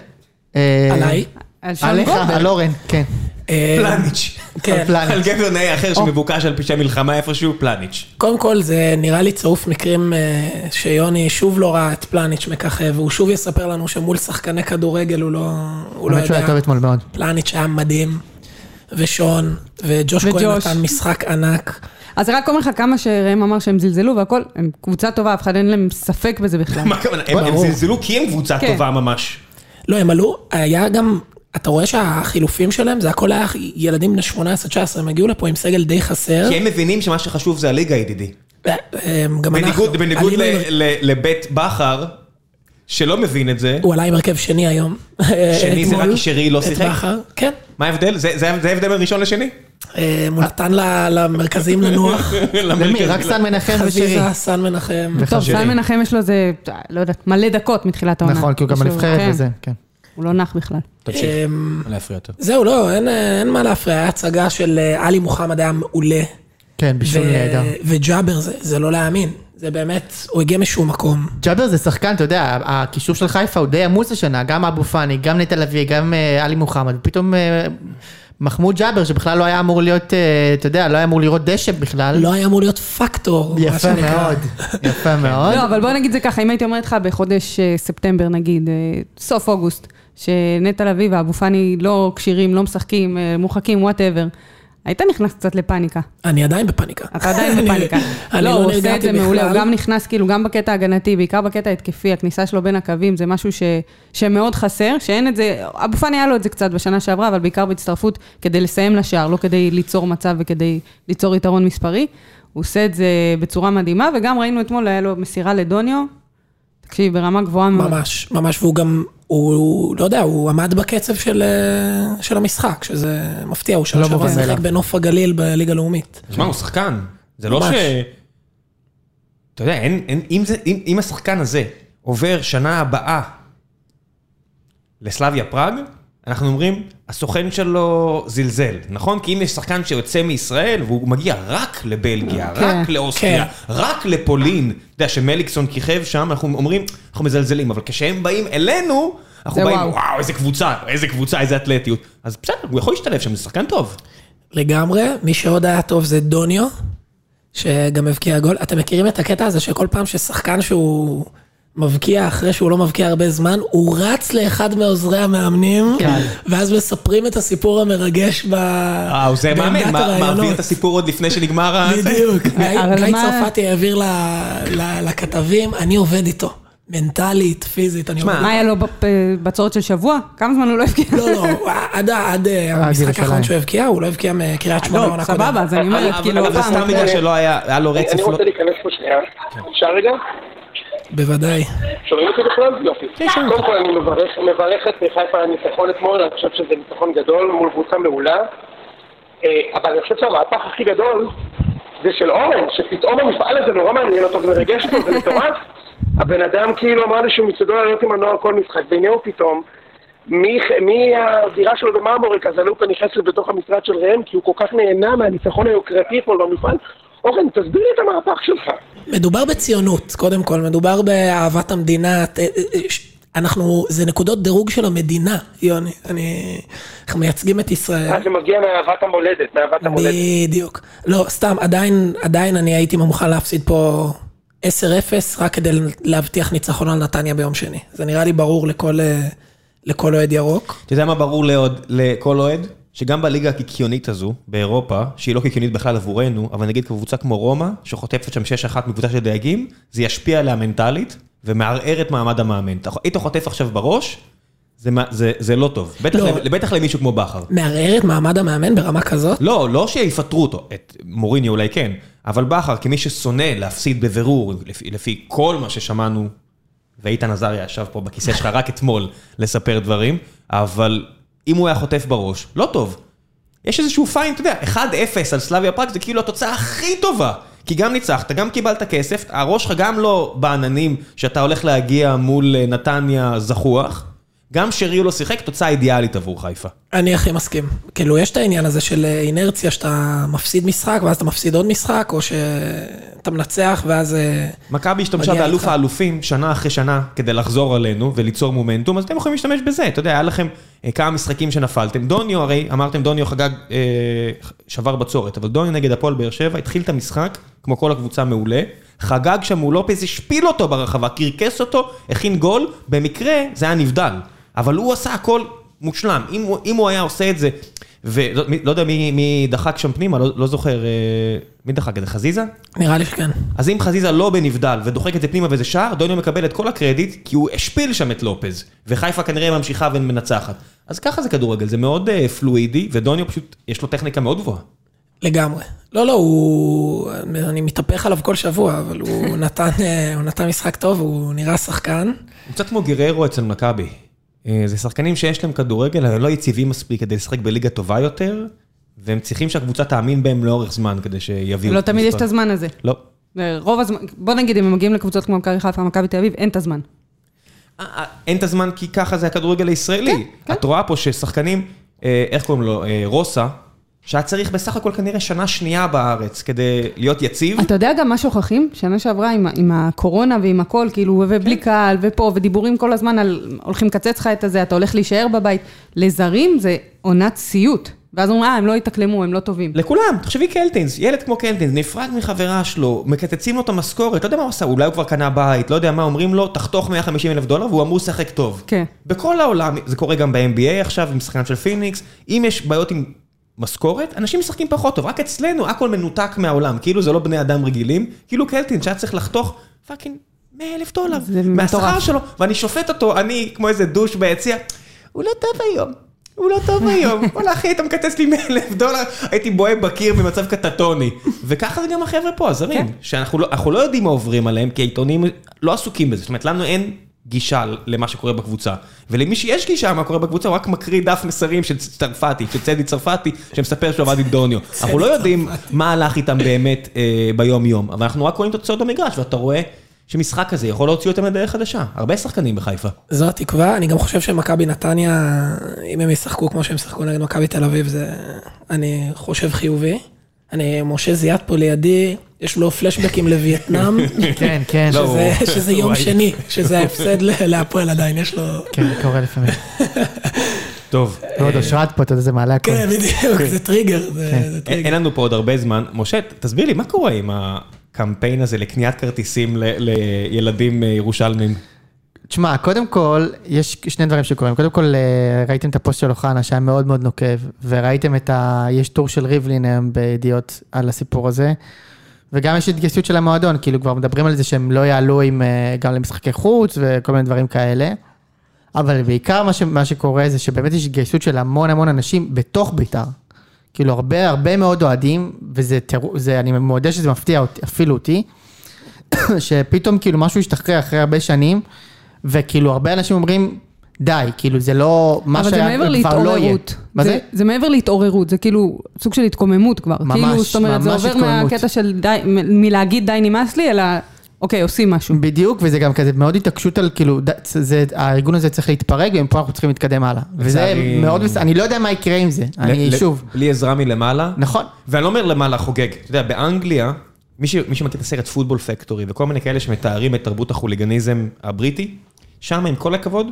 אה, עליי. עליך. על אורן, כן. אה, פלניץ'. כן. על פלניץ'. על גבר נאה אחר שמבוקש על פשעי מלחמה איפשהו, פלניץ'. קודם כל זה נראה לי צירוף מקרים שיוני שוב לא ראה את פלניץ' מככב, והוא שוב יספר לנו שמול שחקני כדורגל הוא לא, הוא לא האמת שהוא היה טוב יודע. אתמול מאוד. פלניץ' היה מדהים, ושון, וג'וש כהן. נתן משחק ענק. אז רק אומר לך כמה שראם אמר שהם זלזלו והכל, הם קבוצה טובה, אף אחד אין להם ספק בזה בכלל. מה הכוונה? הם-. זלזלו כי הם קבוצה כן. טובה ממש. לא, הם עלו, היה גם, אתה רואה שהחילופים שלהם, זה הכל היה ילדים בני 18-19, הם הגיעו לפה עם סגל די חסר. כי הם מבינים שמה שחשוב זה הליגה, ידידי. גם אנחנו. בניגוד בניגוד עלינו ל- עם- ל- לבית בכר, שלא מבין את זה, הוא עלה עם הרכב שני היום. שני זה. רק כי שרי לא את שיחק? בכר, כן. מה ההבדל? זה זה- זה ההבדל בין ראשון לשני? אה, הוא נתן ל- למרכזים לנוח. <laughs> למי? רק סן מנחם ושירי. חזיזה, סן מנחם. טוב. סן מנחם יש לו איזה, לא יודעת, מלא דקות מתחילת העונה. נכון, כי הוא גם בנבחרת כן, וזה, כן. הוא לא נח בכלל. תמשיך, אמ, לא להפריע יותר. זהו, לא, אין, אין מה להפריע, היה הצגה של אה, עלי מוחמד היה מעולה. כן, בישול ו- נהדר. וג'אבר, זה, זה לא להאמין. זה באמת, הוא הגיע משום מקום. ג'אבר זה שחקן, אתה יודע, הקישור של חיפה הוא די עמוס השנה, גם אבו פאני, גם נטע לביא, גם אה, עלי מוחמד, ופתאום אה, מחמוד ג'אבר, שבכלל לא היה אמור להיות, אה, אתה יודע, לא היה אמור לראות דשא בכלל. לא היה אמור להיות פקטור. יפה. מאוד, <laughs> יפה מאוד. לא, אבל בוא נגיד זה ככה, אם הייתי אומרת לך בחודש ספטמבר נגיד, סוף אוגוסט, שנטע לביא ואבו פאני לא כשירים, לא משחקים, מורחקים, whatever, היית נכנס קצת לפאניקה. אני עדיין בפאניקה. אתה עדיין <laughs> בפאניקה. אני לא, הוא עושה את זה מעולה, הוא. גם נכנס כאילו, גם בקטע ההגנתי, בעיקר בקטע ההתקפי, הכניסה שלו בין הקווים, זה משהו ש, שמאוד חסר, שאין את זה, אבו פאני היה לו את זה קצת בשנה שעברה, אבל בעיקר בהצטרפות כדי לסיים לשער, לא כדי ליצור מצב וכדי ליצור יתרון מספרי. הוא עושה את זה בצורה מדהימה, וגם ראינו אתמול, היה לו מסירה לדוניו, תקשיב, ברמה גבוהה מאוד. ממש, ממש, והוא גם, הוא, הוא, לא יודע, הוא עמד בקצב של, אה, של המשחק, שזה מפתיע, הוא שנה לא שעברה מובן שיחק. בנוף הגליל בליגה לאומית. תשמע, הוא שחקן. זה לא. ש... אתה יודע, אין, אין, אם, זה, אם, אם השחקן הזה עובר שנה הבאה לסלאביה פראג, אנחנו אומרים, הסוכן שלו זלזל, נכון? כי אם יש שחקן שיוצא מישראל והוא מגיע רק לבלגיה, כן. רק לאוסטריה, רק לפולין, אתה יודע שמליקסון כיכב שם, אנחנו אומרים, אנחנו מזלזלים, אבל כשהם באים אלינו, אנחנו באים, וואו. וואו, איזה קבוצה, איזה קבוצה, איזה אתלטיות. אז בסדר, הוא יכול להשתלב שם, זה שחקן טוב. לגמרי, מי שעוד היה טוב זה דוניו, שגם הבקיע גול. אתם מכירים את הקטע הזה שכל פעם ששחקן שהוא מבקיע אחרי שהוא לא מבקיע הרבה זמן, הוא רץ לאחד מעוזרי המאמנים, כן. ואז מספרים את הסיפור המרגש ב... אה, זה מאמן, מעביר. את הסיפור עוד לפני שנגמר ה... בדיוק. גיא- <laughs> אבל גיא מה- צרפתי העביר ל- ל- לכתבים, אני עובד איתו. מנטלית, פיזית, אני עובד. מה היה לו בצורת של שבוע? כמה זמן הוא לא הבקיע? לא, לא, עד ה- עד אה, המשחק. האחרון שהוא הבקיע, הוא לא הבקיע מקריית שמונה לא, בעונה קודמת. סבבה, אז אני אומרת, כאילו, אבל זה הפעם... סתם בגלל שלא היה, היה לו רצף. אני לא- רוצה להיכנס פה שנייה. אפשר רגע? בוודאי. שומעים אותי בכלל? יופי. קודם כל אני מברך, את חיפה על הניצחון אתמול, אני חושב שזה ניצחון גדול מול קבוצה מעולה. אה, אבל אני חושב שהמהפך הכי גדול זה של אורן, שפתאום המפעל הזה נורא מעניין אותו ומרגש אותו, זה מטורף. <laughs> הבן אדם כאילו אמר לי שהוא מצדו לעלות עם הנוער כל משחק, והנה הוא פתאום, מהדירה שלו במרמורק, אז הלופה נכנסת בתוך המשרד של ראם, כי הוא כל כך נהנה מהניצחון היוקרתי אתמול במפעל. אורן, תסביר לי את המהפך שלך. מדובר בציונות, קודם כל, מדובר באהבת המדינה. ת- ש- אנחנו, זה נקודות דירוג של המדינה, יוני. אני, אנחנו מייצגים את ישראל. אז זה מגיע מאהבת המולדת, מאהבת המולדת. בדיוק. לא, סתם, עדיין, עדיין אני הייתי מוכן להפסיד פה 10-0, רק כדי להבטיח ניצחון על נתניה ביום שני. זה נראה לי ברור לכל, אה, לכל אוהד ירוק. אתה יודע מה ברור לעוד- לכל אוהד? שגם בליגה הקיקיונית הזו, באירופה, שהיא לא קיקיונית בכלל עבורנו, אבל נגיד קבוצה כמו רומא, שחוטפת שם 6-1 מקבוצה של דייגים, זה ישפיע עליה מנטלית, ומערער את מעמד המאמן. היית חוטף עכשיו בראש, זה זה זה לא טוב. בטח לא. בטח למישהו כמו בכר. מערער את מעמד המאמן ברמה כזאת? לא, לא שיפטרו אותו, את מוריני אולי כן, אבל בכר, כמי ששונא להפסיד בבירור, לפי, לפי כל מה ששמענו, ואיתן עזריה ישב פה בכיסא שלך רק אתמול לספר דברים, אבל אם הוא היה חוטף בראש, לא טוב. יש איזשהו פיין, אתה יודע, 1-0 על סלאביה פראג זה כאילו התוצאה הכי טובה. כי גם ניצחת, גם קיבלת כסף, הראש שלך גם לא בעננים שאתה הולך להגיע מול אה, נתניה זחוח, גם שריו לא שיחק, תוצאה אידיאלית עבור חיפה. אני הכי מסכים. כאילו, יש את העניין הזה של אה, אינרציה, שאתה מפסיד משחק, ואז אתה מפסיד עוד משחק, או שאתה מנצח, ואז... אה, מכבי השתמשה באלוף. האלופים שנה אחרי שנה כדי לחזור עלינו וליצור מומנטום, אז אתם יכולים להשתמש בזה. אתה יודע, היה לכם אה, כמה משחקים שנפלתם. דוניו הרי, אמרתם דוניו חגג, אה, שבר בצורת, אבל דוניו נגד הפועל באר שבע התחיל את המשחק, כמו כל הקבוצה מעולה, חגג שם מול לופז, השפיל אותו ברחבה, קרקס אותו, הכין גול, במקרה זה היה נבדל. אבל הוא עשה הכל מושלם. אם הוא, אם הוא היה עושה את זה, ולא יודע מי, מי דחק שם פנימה, לא, לא זוכר, אה, מי דחק את זה, חזיזה? נראה לי שכן. אז אם חזיזה לא בנבדל ודוחק את זה פנימה וזה שער, דוניו מקבל את כל הקרדיט, כי הוא השפיל שם את לופז, וחיפה כנראה ממשיכה ומנצחת. אז ככה זה כדורגל, זה מאוד uh, פלואידי, ודוניו פשוט, יש לו טכניקה מאוד גבוהה. לגמרי. לא, לא, הוא... אני מתהפך עליו כל שבוע, אבל הוא <laughs> נתן, אה, הוא נתן משחק טוב, הוא נראה שחקן. הוא קצת כמו גררו אצל מכבי. אה, זה שחקנים שיש להם כדורגל, אבל לא יציבים מספיק כדי לשחק בליגה טובה יותר, והם צריכים שהקבוצה תאמין בהם לאורך זמן כדי שיביאו. לא תמיד יש את. הזמן הזה. לא. רוב הזמן, בוא נגיד, אם הם מגיעים לקבוצות כמו מכבי חיפה, מכבי תל אביב, אין את הזמן. אה, אה, אין את הזמן כי ככה זה הכדורגל הישראלי. כן, כן. את רואה פה ששחקנים, אה, איך קוראים לו, אה, רוסה, שהיה צריך בסך הכל כנראה שנה שנייה בארץ כדי להיות יציב. אתה יודע גם מה שוכחים? שנה שעברה עם, עם הקורונה ועם הכל, כאילו, ובלי כן. קהל, ופה, ודיבורים כל הזמן על הולכים לקצץ לך את הזה, אתה הולך להישאר בבית. לזרים זה עונת סיוט. ואז אומרים, אה, הם לא יתאקלמו, הם לא טובים. לכולם, תחשבי קלטינס, ילד כמו קלטינס, נפרד מחברה שלו, מקצצים לו את המשכורת, לא יודע מה הוא עשה, אולי הוא כבר קנה בית, לא יודע מה, אומרים לו, תחתוך 150 אלף דולר והוא אמור לשחק טוב. כן. בכל העולם, זה קורה גם ב-NBA עכשיו, עם שחקן של פיניקס, אם יש בעיות עם משכורת, אנשים משחקים פחות טוב, רק אצלנו הכל מנותק מהעולם, כאילו זה לא בני אדם רגילים, כאילו קלטינס שהיה צריך לחתוך fucking 100 אלף דולר, מהשכר. שלו, ואני שופט אותו, אני כמו איזה douche ביציע, הוא לא טוב היום. הוא לא טוב היום, <laughs> וואלה אחי, אתה מקצץ לי 100 אלף דולר, הייתי בוהה בקיר במצב קטטוני. וככה זה גם החבר'ה פה, הזרים, כן. שאנחנו לא, לא יודעים מה עוברים עליהם, כי העיתונים לא עסוקים בזה, זאת אומרת, לנו אין גישה למה שקורה בקבוצה. ולמי שיש גישה מה קורה בקבוצה, הוא רק מקריא דף מסרים של צרפתי, של צדי צרפתי, שמספר שהוא עבד עם דוניו. אנחנו לא יודעים מה הלך איתם באמת אה, ביום-יום, אבל אנחנו רק רואים תוצאות במגרש, ואתה רואה שמשחק כזה יכול להוציא אותם לדרך חדשה. הרבה שחקנים בחיפה. זו התקווה, אני גם חושב שמכבי נתניה, אם הם ישחקו כמו שהם שיחקו נגד מכבי תל אביב, זה, אני חושב חיובי. אני, משה זיאת פה לידי, יש לו פלשבקים לווייטנאם, <laughs> כן, כן. לא, שזה, שזה יום שני, שזה ההפסד ל- להפועל עדיין, יש לו... כן, זה קורה לפעמים. <laughs> טוב. ועוד אושרת פה, אתה יודע, זה מעלה הכל. כן, בדיוק, זה טריגר, זה אין טריגר. אין לנו פה עוד הרבה זמן. משה, תסביר לי, מה קורה עם הקמפיין הזה לקניית כרטיסים לילדים אה, ירושלמים? תשמע, קודם כל, יש שני דברים שקורים. קודם כל, אה, ראיתם את הפוסט של אוחנה שהיה מאוד מאוד נוקב, וראיתם את ה... יש טור של ריבלין היום בידיעות על הסיפור הזה, וגם יש התגייסות של המועדון, כאילו כבר מדברים על זה שהם לא יעלו עם, אה, גם למשחקי חוץ וכל מיני דברים כאלה. אבל בעיקר מה, ש... מה שקורה זה שבאמת יש התגייסות של המון המון אנשים בתוך בית"ר. כאילו הרבה הרבה מאוד אוהדים, וזה. זה, אני מודה שזה מפתיע אותי, אפילו אותי, <coughs> שפתאום כאילו משהו השתחרר אחרי הרבה שנים, וכאילו הרבה אנשים אומרים, די, כאילו זה לא, מה אבל זה שהיה מעבר כבר לא יהיה. להתעוררות. מה זה? זה מעבר להתעוררות, זה כאילו סוג של התקוממות כבר. ממש, כאילו, זאת אומרת, זה ממש עובר התקוממות. מהקטע של די, מלהגיד די נמאס לי, אלא אוקיי, עושים משהו. בדיוק, וזה גם כזה מאוד התעקשות על כאילו, זה, הארגון הזה צריך להתפרק, ומפה אנחנו צריכים להתקדם הלאה. וזה לצערי- מאוד, מס- אני לא יודע מה יקרה עם זה, אני ל- ל- שוב, בלי עזרה מלמעלה. נכון, ואני לא אומר למעלה חוגג. אתה יודע, באנגליה, מי ש- מי שמכיר את הסרט פוטבול פקטורי, וכל מיני כאלה שמתארים את תרבות החוליגניזם הבריטי, שם, עם כל הכבוד,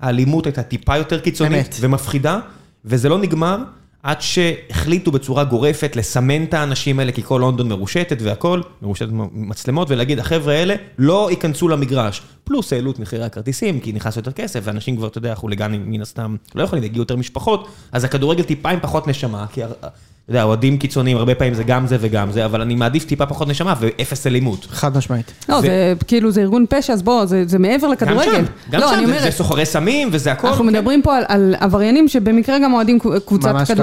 האלימות הייתה טיפה יותר קיצונית אמת. ומפחידה, וזה לא נגמר עד שהחליטו בצורה גורפת לסמן את האנשים האלה, כי כל לונדון מרושתת והכל, מרושתת מצלמות, ולהגיד, החבר'ה האלה לא ייכנסו למגרש. פלוס העלו את מחירי הכרטיסים, כי נכנס יותר כסף, ואנשים כבר, אתה יודע, חוליגנים מן הסתם לא יכולים, הגיעו יותר משפחות, אז הכדורגל טיפה עם פחות נשמה, כי... אתה יודע, אוהדים קיצוניים, הרבה פעמים זה גם זה וגם זה, אבל אני מעדיף טיפה פחות נשמה ואפס אלימות. חד משמעית. לא, זה- כאילו, זה ארגון פשע, אז בוא, זה זה מעבר גם לכדורגל. שם, גם לא, שם, אני זה- סוחרי סמים וזה הכל. אנחנו. מדברים פה על- על עבריינים שבמקרה גם אוהדים קב- קבוצת ממש ככה.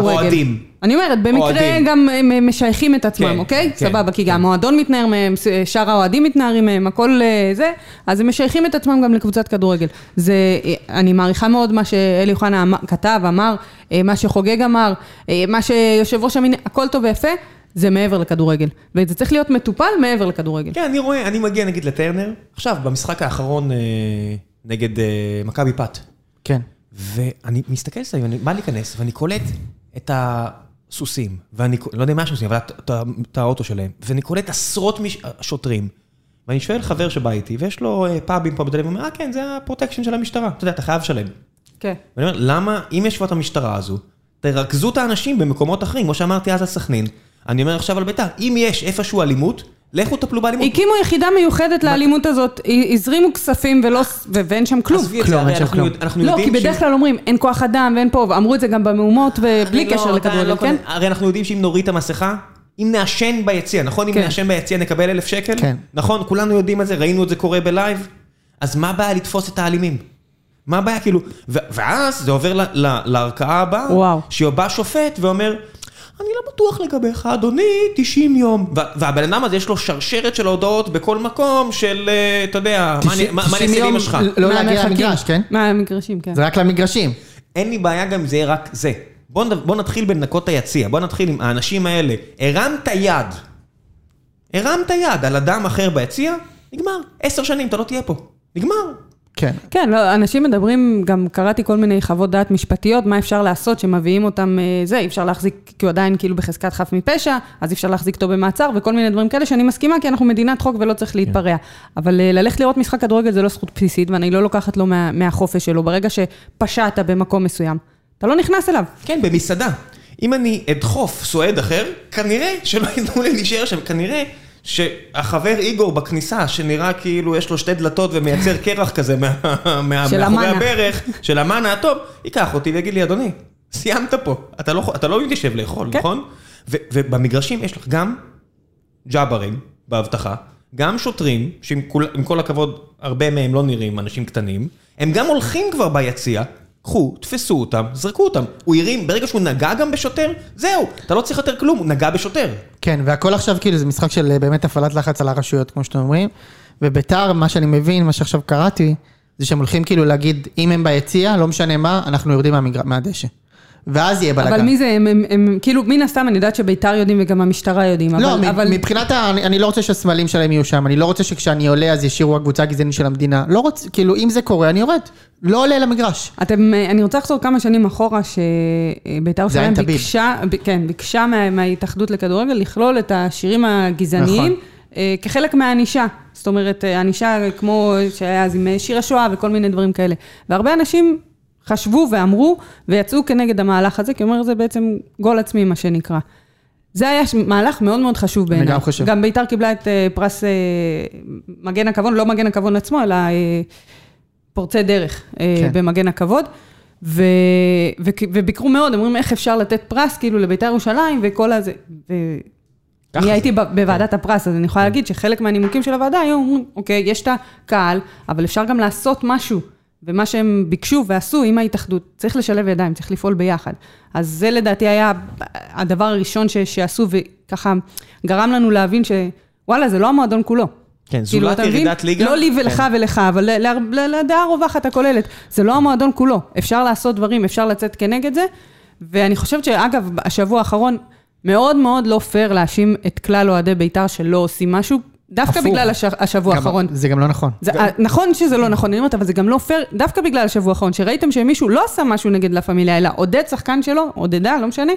אני אומרת, במקרה אוהדים. גם הם משייכים את עצמם, כן, אוקיי? כן, סבבה, כי כן. גם המועדון מתנער מהם, שאר האוהדים מתנערים מהם, הכל אה, זה, אז הם משייכים את עצמם גם לקבוצת כדורגל. זה, אה, אני מעריכה מאוד מה שאלי אוחנה אמר- כתב, אמר, אה, מה שחוגג אמר, מה שיושב ראש המין, הכל טוב ויפה. זה מעבר לכדורגל, וזה צריך להיות מטופל מעבר לכדורגל. כן, אני רואה, אני מגיע נגיד לטרנר, עכשיו, במשחק האחרון נגד מכבי פת, כן. ואני מסתכל סביב, אני בא להיכנס, ואני קולט את הסוסים, ואני לא יודע מה הסוסים, אבל את- האוטו שלהם, ואני קולט עשרות מש- שוטרים. ואני שואל חבר שבא איתי, ויש לו אה, פאבים פה בתל אביב, הוא אומר, אה כן, זה הפרוטקשן של המשטרה, אתה יודע, אתה חייב לשלם. כן. ואני אומר, למה, אם יש כבר את המשטרה הזו, תרכזו את האנשים במקומות אחרים, כמו שאמרתי אז על סכנין. אני אומר עכשיו על בית"ר, אם יש איפשהו אלימות, לכו טפלו באלימות. הקימו יחידה מיוחדת לאלימות הזאת, הזרימו כספים ולא, ואין שם כלום. עזבי את זה, כלום, הרי אנחנו כלום. יודע- אנחנו לא, יודעים כי ש- בדרך כלל אומרים, אין כוח אדם ואין פה, ואמרו את זה גם במהומות ובלי אני לא- קשר אתה לכדורגל, לא כן? הרי אנחנו יודעים שאם נוריד את המסכה, אם נעשן ביציע, נכון? אם כן. נעשן ביציע נקבל אלף שקל? כן. נכון? כולנו יודעים את זה, ראינו את זה קורה בלייב. אז מה הבעיה לתפוס את האלימים? מה הבעיה כאילו? ואז זה עובר לערכאה הבאה. שבא שופט ואומר, אני לא בטוח לגביך, אדוני, 90 יום. והבן אדם הזה יש לו שרשרת של הודעות בכל מקום של, אה, אתה יודע, מה אני- מה מה אני 90 אעשה לאמא שלך? לא להגיע. למגרש, כן? מהמגרשים, כן. זה רק למגרשים. אין לי בעיה גם אם זה יהיה רק זה. בוא, נתחיל בלנקות היציע, בוא נתחיל עם האנשים האלה. הרמת יד, הרמת יד על אדם אחר ביציע, נגמר. עשר שנים אתה לא תהיה פה. נגמר. כן. כן, לא, אנשים מדברים, גם קראתי כל מיני חוות דעת משפטיות, מה אפשר לעשות שמביאים אותם, אה, זה, אי אפשר להחזיק, כי הוא עדיין כאילו בחזקת חף מפשע, אז אי אפשר להחזיק אותו במעצר, וכל מיני דברים כאלה, שאני מסכימה, כי אנחנו מדינת חוק ולא צריך להתפרע. אבל אה, ללכת לראות משחק כדורגל זה לא זכות בסיסית, ואני לא לוקחת לו מה, מהחופש שלו. ברגע שפשעת במקום מסוים, אתה לא נכנס אליו. כן, במסעדה. אם אני אדחוף סועד אחר, כנראה שלא ייתנו לי להישאר שם, כנראה שהחבר איגור בכניסה, שנראה כאילו יש לו שתי דלתות ומייצר קרח כזה מה- מה- של מאחורי. הברך, של המאנה הטוב, ייקח אותי ויגיד לי, אדוני, סיימת פה. אתה לא, אתה לא מתיישב לאכול, כן. נכון? ו, ובמגרשים יש לך גם ג'אברים באבטחה, גם שוטרים, שעם כל, כל הכבוד, הרבה מהם לא נראים אנשים קטנים, הם גם הולכים כבר ביציע, קחו, תפסו אותם, זרקו אותם. הוא הרים, ברגע שהוא נגע גם בשוטר, זהו, אתה לא צריך יותר כלום, הוא נגע בשוטר. כן, והכל עכשיו כאילו זה משחק של אה, באמת הפעלת לחץ על הרשויות, כמו שאתם אומרים. וביתר, מה שאני מבין, מה שעכשיו קראתי, זה שהם הולכים כאילו להגיד, אם הם ביציע, לא משנה מה, אנחנו יורדים. מהדשא. ואז יהיה בלאגן. אבל מי זה, הם, הם, הם, כאילו, מן הסתם, אני יודעת שביתר יודעים וגם המשטרה יודעים, לא, אבל... מ- אבל... מבחינת ה... אני, אני לא רוצה שהסמלים שלהם יהיו שם, אני לא רוצה שכשאני עולה אז ישירו הקבוצה הגזענית של המדינה. לא רוצה, כאילו, אם זה קורה, אני יורד. לא עולה למגרש. אתם, אה, אני רוצה לחזור כמה שנים אחורה, שביתר ירושלים עם טביב. ביקשה, ב- כן, ביקשה מה, מההתאחדות לכדורגל לכלול את השירים הגזעניים נכון. אה, כחלק מהענישה. זאת אומרת, אה, ענישה כמו שהיה אז עם אה, שיר השואה וכל מיני דברים כאלה. והרבה אנשים חשבו ואמרו ויצאו כנגד המהלך הזה, כי אומר זה בעצם גול עצמי, מה שנקרא. זה היה מהלך מאוד מאוד חשוב בעיניי. גם חושב. גם ביתר קיבלה את אה, פרס אה, מגן הכבוד, לא מגן הכבוד עצמו, אלא אה, פורצי דרך כן. במגן הכבוד. ו, ו, וביקרו מאוד, אומרים איך אפשר לתת פרס כאילו לביתר ירושלים וכל הזה. ו... אני. הייתי ב- בוועדת הפרס, אז אני יכולה להגיד שחלק מהנימוקים של הוועדה היו אומרים, אוקיי, יש את הקהל, אבל אפשר גם לעשות משהו. ומה שהם ביקשו ועשו עם ההתאחדות, צריך לשלב ידיים, צריך לפעול ביחד. אז זה לדעתי היה הדבר הראשון ש, שעשו, וככה גרם לנו להבין שוואלה, זה לא המועדון כולו. כן, כאילו, זולת מבין? ירידת ליגה. לא לי ולך כן. ולך, אבל ל- ל- ל- לדעה הרווחת הכוללת. זה לא המועדון כולו. אפשר לעשות דברים, אפשר לצאת כנגד זה. ואני חושבת שאגב, השבוע האחרון, מאוד מאוד לא פייר להאשים את כלל אוהדי בית"ר שלא עושים משהו, דווקא הפוך. בגלל הש- השבוע גם- האחרון. זה גם לא נכון. זה, נכון שזה לא נכון, אני אומרת, אבל זה גם לא פייר, דווקא בגלל השבוע האחרון, שראיתם שמישהו לא עשה משהו נגד לה פמיליה, אלא עודד שחקן שלו, עודדה, לא משנה,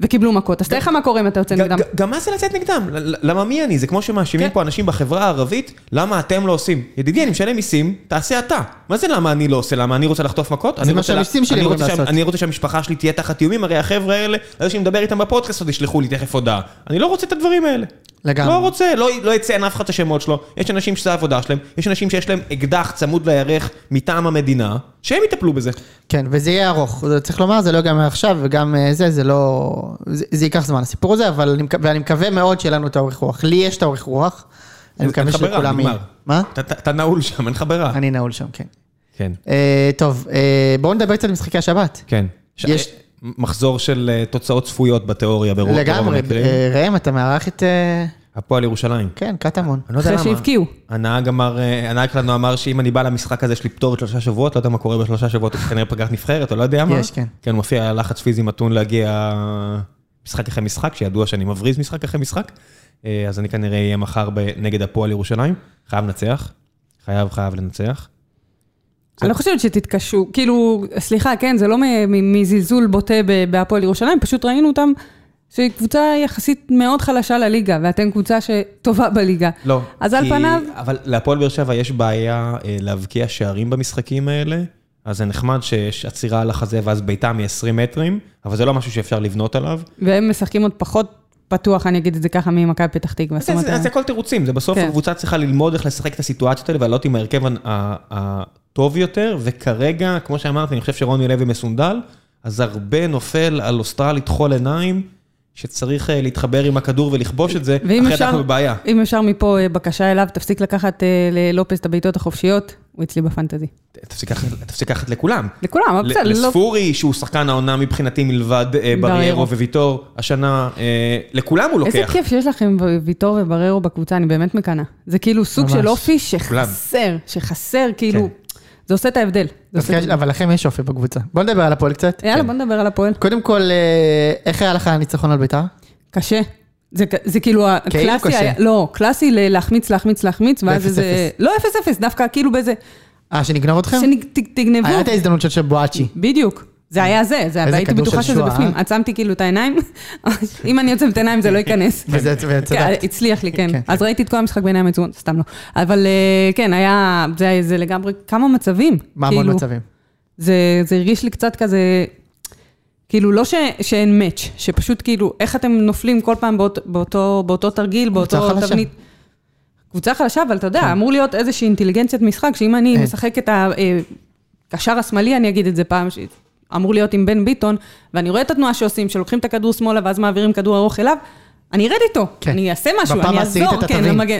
וקיבלו מכות. אז תאר לך מה קורה אם אתה יוצא נגדם. גם מה זה לצאת נגדם? למה מי אני? זה כמו שמאשימים כן. פה אנשים בחברה הערבית, למה אתם לא עושים? ידידי, אני משלם מיסים, תעשה אתה. מה זה למה אני לא עושה? למה אני רוצה לחטוף מכות? אני מה שהמיסים שלי אמורים רוצה שה- לעשות. אני רוצה שהמשפחה שלי תהיה תחת איומים, הרי החבר'ה האלה, על זה שאני מדבר איתם בפודקאסט, עוד ישלחו לי תכף הודעה. אני לא רוצה את הדברים האלה. לגמרי. לא רוצה, לא לא יציין אף אחד את השמות שלו. יש אנשים שזה העבודה שלהם, יש אנשים שיש להם אקדח צמוד לירך מטעם המדינה, שהם יטפלו בזה. כן, וזה יהיה ארוך. זה צריך לומר, זה לא ייגמר עכשיו, וגם אה, זה, זה לא... זה, זה ייקח זמן, הסיפור הזה, אבל אני, ואני מקווה מאוד שיהיה לנו את האורך רוח. לי יש את האורך רוח, אני אין מקווה לך ברירה, שלכולם נגמר. יהיה. מה? אתה- נעול שם, אין לך ברירה. אני נעול שם, כן. כן. אה, טוב, אה, בואו נדבר קצת על משחקי השבת. כן. יש- מחזור של אה, תוצאות צפויות בתיאוריה ברוב ברוב לגמרי, המקרים. אה, ראם, אתה מארח את... אה, הפועל ירושלים. כן, קטמון. אני לא יודע אחרי למה. שהבקיעו. הנהג אמר, הנהג שלנו אמר שאם אני בא למשחק הזה יש לי פטור לשלושה שבועות, לא יודע מה קורה בשלושה שבועות, הוא כנראה פגרת נבחרת, או לא יודע מה. יש, כן. כן, הוא מופיע לחץ פיזי מתון להגיע משחק אחרי משחק, שידוע שאני מבריז משחק אחרי משחק. אז אני כנראה אהיה מחר נגד הפועל ירושלים. חייב לנצח. חייב, חייב לנצח. אני לא חושבת שתתקשו, כאילו, סליחה, כן, זה לא מזלזול בוטה בהפועל ירושלים, פשוט ראינו אותם שהיא קבוצה יחסית מאוד חלשה לליגה, ואתם קבוצה שטובה בליגה. לא. אז על פניו, אבל להפועל באר שבע יש בעיה אה, להבקיע שערים במשחקים האלה, אז זה נחמד שיש עצירה על החזה ואז בעיטה מ-20 מטרים, אבל זה לא משהו שאפשר לבנות עליו. והם משחקים עוד פחות פתוח, אני אגיד את זה ככה, ממכבי פתח תקווה. זה- אומרת, זה זה הכל תירוצים, זה בסוף כן. הקבוצה צריכה ללמוד איך לשחק את הסיטואציות האלה ולעלות עם ההרכב הטוב יותר, וכרגע, כמו שאמרתי, אני חושב שרוני לוי מסונדל, אז הרבה נופל על אוסטרלית חול עיניים, שצריך אה, להתחבר עם הכדור ולכבוש את זה, ואם אחרת אפשר, אנחנו בבעיה. אם אפשר מפה אה, בקשה אליו, תפסיק לקחת אה, ללופס את הבעיטות החופשיות, הוא אצלי בפנטזי. תפסיק לקחת- לכולם. לכולם, אבל בסדר, לא... לספורי, שהוא שחקן העונה מבחינתי מלבד בריירו. וויטור, השנה, לכולם הוא איזה לוקח. כיף שיש לכם ויטור ובררו בקבוצה, אני באמת מקנאה. זה כאילו סוג. של אופי שחסר, שחסר, כאילו, כן. זה עושה את ההבדל. זה עושה את דווקא- אבל לכם יש אופי בקבוצה. בואו נדבר על הפועל קצת. יאללה, בוא נדבר על הפועל. קודם כל, אה, איך היה לך הניצחון על ביתר? קשה. זה, זה כאילו כאילו הקלאסי. היה, לא, קלאסי להחמיץ, להחמיץ, להחמיץ, ואז איזה. לא אפס אפס, דווקא כאילו באיזה, אה, שנגנוב אתכם? שתגנבו, היה את ההזדמנות של שבואצ'י. בדיוק. זה היה זה, זה איזה הייתי בטוחה שזה בפנים. אה? עצמתי כאילו את העיניים, <laughs> אם אני עוצמת עיניים זה לא ייכנס. <laughs> וזה- כן, וצדקת. הצליח לי, כן. כן. אז ראיתי את כל המשחק בעיניים עצומות, סתם לא. אבל אה, כן, היה, זה לגמרי, כמה מצבים. מה המון כאילו, מצבים? זה, הרגיש לי קצת כזה, כאילו לא ש, שאין מאץ', שפשוט כאילו, איך אתם נופלים כל פעם באות, באותו, באותו תרגיל, באותו. תבנית. קבוצה חלשה, אבל אתה יודע, אמור להיות איזושהי אינטליגנציית משחק, שאם אני אין. משחק את הקשר השמאלי, אני אגיד את זה פעם. אמור להיות עם בן ביטון, ואני רואה את התנועה שעושים, שלוקחים את הכדור שמאלה ואז מעבירים כדור ארוך אליו, אני ארד איתו, כן. אני אעשה משהו, אני אעזור, כן. למגן,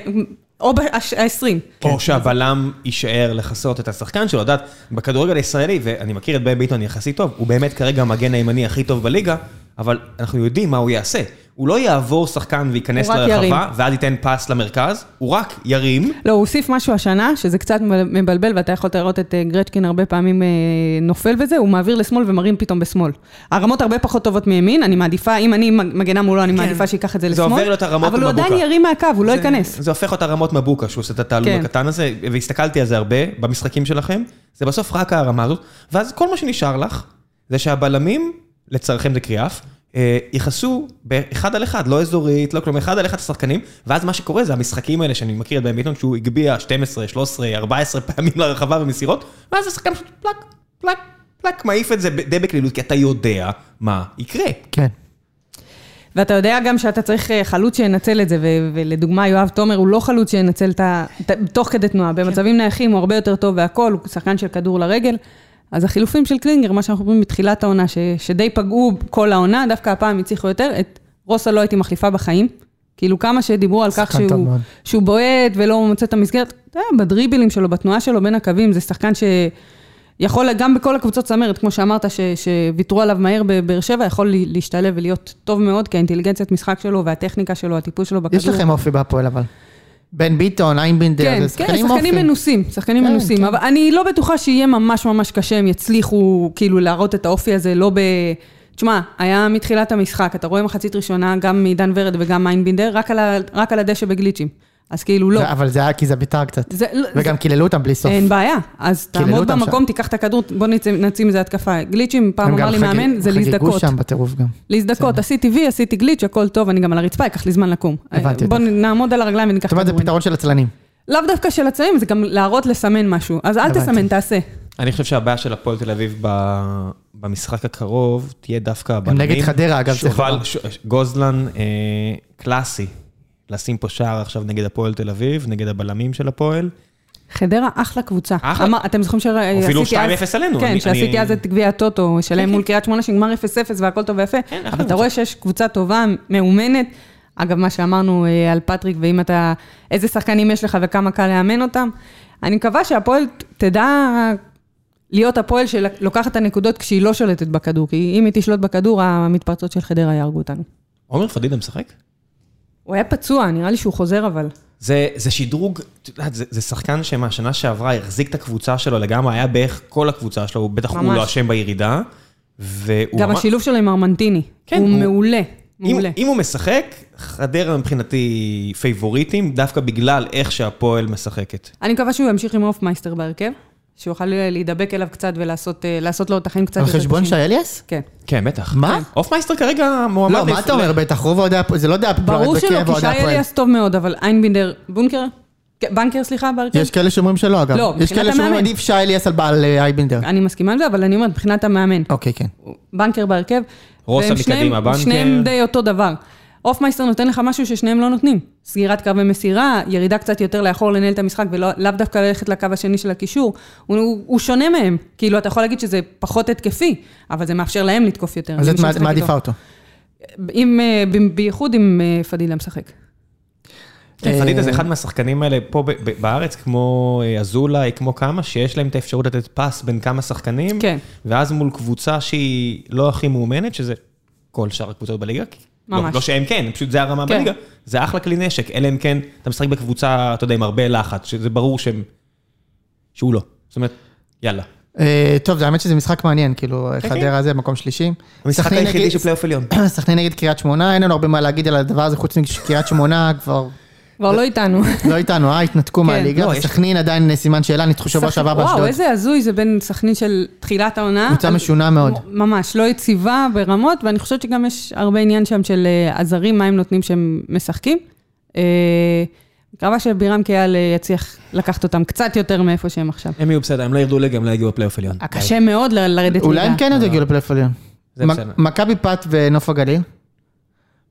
או ב-20. או שהבלם יישאר לכסות את השחקן שלו, את יודעת, בכדורגל הישראלי, ואני מכיר את בן ביטון יחסית טוב, הוא באמת כרגע המגן הימני הכי טוב בליגה, אבל אנחנו יודעים מה הוא יעשה. הוא לא יעבור שחקן וייכנס. לרחבה, ואז ייתן פס למרכז, הוא רק ירים. לא, הוא הוסיף משהו השנה, שזה קצת מבלבל, ואתה יכול לראות את אה, גרצ'קין הרבה פעמים אה, נופל בזה, הוא מעביר לשמאל ומרים פתאום בשמאל. הרמות הרבה פחות טובות מימין, אני מעדיפה, אם אני מגנה מולו, אני מעדיפה שייקח את זה כן. זה לשמאל. עובר לו את הרמות אבל הוא מבוקה. עדיין ירים מהקו, הוא לא זה- ייכנס. זה הופך אותה רמות מבוקה, שהוא עושה את התעלול כן. הקטן הזה, והסתכלתי על זה הרבה במשחקים שלכם, זה בסוף רק הרמה הזאת, ואז כל מה שנשאר לך, זה שהבלמים, לצערכם זה קריאף, אה, יכעסו באחד על אחד, לא אזורית, לא כלום, אחד על אחד השחקנים, ואז מה שקורה זה המשחקים האלה שאני מכיר את בן ביטון, שהוא הגביה 12, 13, 14 פעמים לרחבה במסירות, ואז השחקן פשוט פלק, פלק, פלק, מעיף את זה די בקלילות, כי אתה יודע מה יקרה. כן. ואתה יודע גם שאתה צריך אה, חלוץ שינצל את זה, ו- ולדוגמה, יואב תומר הוא לא חלוץ שינצל את ה... תוך כדי תנועה. במצבים נייחים הוא הרבה יותר טוב והכול, הוא שחקן של כדור לרגל. אז החילופים של קלינגר, מה שאנחנו רואים בתחילת העונה, ש- שדי פגעו כל העונה, דווקא הפעם הצליחו יותר, את רוסה לא הייתי מחליפה בחיים. כאילו כמה שדיברו על כך שהוא. שהוא בועט ולא מוצא את המסגרת, אתה יודע, בדריבלים שלו, בתנועה שלו בין הקווים, זה שחקן שיכול, גם בכל הקבוצות צמרת, כמו שאמרת, ש, שוויתרו עליו מהר בבאר שבע, יכול לה- להשתלב ולהיות טוב מאוד, כי האינטליגנציית משחק שלו והטכניקה שלו, הטיפול שלו בכדור. יש לכם אופי בהפועל אבל. בן ביטון, איינבינדר, כן, זה כן, שחקנים אופי. שחקנים מנוסים, שחקנים כן, מנוסים, כן. אבל אני לא בטוחה שיהיה ממש ממש קשה, הם יצליחו כאילו להראות את האופי הזה, לא ב... תשמע, היה מתחילת המשחק, אתה רואה מחצית ראשונה, גם מעידן ורד וגם מיינבינדר, רק על ה- רק על הדשא בגליצ'ים. אז כאילו לא. זה- אבל זה היה כי זה ביתר קצת. זה- לא- וגם קיללו אותם בלי סוף. אין בעיה, אז תעמוד במקום, שם. תיקח את הכדור, בוא נצא- נצא מזה התקפה. גליצ'ים, פעם הם אמר גם לי מאמן, זה חגגו להזדכות. שם בטירוף גם. להזדכות, עשיתי וי, עשיתי גליץ', הכל טוב, אני גם על הרצפה, ייקח לי זמן לקום. הבנתי בוא אותך. נעמוד על הרגליים וניקח זאת אומרת, זה. פתרון של עצלנים. לאו דווקא של הצעים, זה גם להראות לסמן משהו. אז אל הבנתי. תסמן, תעשה. אני חושב שהבעיה של הפועל תל אביב ב- במשחק הקרוב תהיה דווקא הבלמים. נגד חדרה, אגב, שובל. ש- גוזלן אה, קלאסי. לשים פה שער עכשיו נגד הפועל תל אביב, נגד הבלמים של הפועל. חדרה אחלה קבוצה. אחלה. אמר- אתם זוכרים שעשיתי אפילו אז... 2-0 עלינו, כן, אני- שעשיתי אני- אז את גביע הטוטו שלהם כן, מול כן. קריית שמונה, שנגמר 0-0 והכל טוב ויפה. כן, אבל אתה קבוצה. רואה שיש קבוצה טובה, מאומנת. אגב, מה שאמרנו אה, על פטריק, ואם אתה... איזה שחקנים יש לך וכמה קל לאמן אותם. אני מקווה שהפועל תדע להיות הפועל שלוקחת את הנקודות כשהיא לא שולטת בכדור. כי אם היא תשלוט בכדור, המתפרצות של חדרה יהרגו אותנו. עומר פדידה משחק? הוא היה פצוע, נראה לי שהוא חוזר אבל. זה, זה שדרוג, את יודעת, זה, זה שחקן שמהשנה שעברה החזיק את הקבוצה שלו לגמרי, היה בערך כל הקבוצה שלו, הוא בטח הוא ממש. לא אשם בירידה. והוא גם ממש- השילוב שלו עם ארמנטיני. כן, הוא הוא- מעולה, אם, מעולה. אם הוא משחק, חדרה מבחינתי פייבוריטים, דווקא בגלל איך שהפועל משחקת. אני מקווה שהוא ימשיך עם אופמייסטר בהרכב, שהוא יוכל להידבק אליו קצת ולעשות אה, לו את החיים קצת על יותר חשבון שי קשים. אליאס? כן. כן, בטח. מה? אופמייסטר כרגע מועמד... לא, מה אתה אומר? בטח רוב אוהדי הפועל, זה לא דעה ברור שלא, כי שי. אליאס טוב מאוד, אבל איינבינדר, בונקר? כן, בנקר, סליחה, בהרכב? יש כאלה שאומרים שלא, אגב. לא, יש מבחינת כאלה שאומרים המאמן. עדיף שי אליאס על בעל אה, איינבינדר. אני מסכימה עם זה, אבל אני אומרת, מבחינת המאמן. אוקיי, כן. בנקר בהרכב. רוסה מקדימה, בנקר. שניהם די אותו דבר. אופמייסטר נותן לך משהו ששניהם לא נותנים. סגירת קו ומסירה, ירידה קצת יותר לאחור לנהל את המשחק, ולאו דווקא ללכת לקו השני של הקישור. הוא, הוא, הוא שונה מהם. כאילו, אתה יכול להגיד שזה פחות התקפי, אבל זה מאפשר להם לתקוף יותר. אז את מעדיפה. אותו. עם, אה, בייחוד אם אה, פדילה משחק. כן, פדידה זה אה, אחד מהשחקנים האלה פה בארץ, כמו אה, אזולאי, כמו כמה, שיש להם את האפשרות לתת פס בין כמה שחקנים, כן. ואז מול קבוצה שהיא לא הכי מאומנת, שזה כל שאר הקבוצות בליגה. כי- לא- ממש. לא שהם כן, פשוט זה הרמה כן. בליגה. זה אחלה כלי נשק, אלא אם כן אתה משחק בקבוצה, אתה יודע, עם הרבה לחץ, שזה ברור שהם... שהוא לא. זאת אומרת, יאללה. אה, טוב, זה האמת שזה משחק מעניין, כאילו, כן. חדרה זה מקום שלישי. המשחק היחידי של פלייאוף עליון. <clears throat> סכנין נגד קריית שמונה, אין לנו הרבה מה להגיד על הדבר הזה, חוץ מקריית שמונה כבר כבר לא איתנו. לא איתנו, אה, התנתקו מהליגה, לא, וסכנין עדיין סימן שאלה, ניצחו שבוע שעבר וואו, באשדוד. איזה הזוי זה בין סכנין של תחילת העונה. קבוצה משונה מאוד. ממש, לא יציבה ברמות, ואני חושבת שגם יש הרבה עניין שם של אה, הזרים, מה הם נותנים שהם משחקים. אה, מקווה שבירם קיאל אה, יצליח לקחת אותם קצת יותר מאיפה שהם עכשיו. הם יהיו בסדר, הם לא ירדו ליגה, הם לא יגיעו לפלייאוף עליון. קשה מאוד לרדת ליגה. אולי הם כן עוד יגיעו לפלייאוף עליון. מכבי פת ונוף הגליל.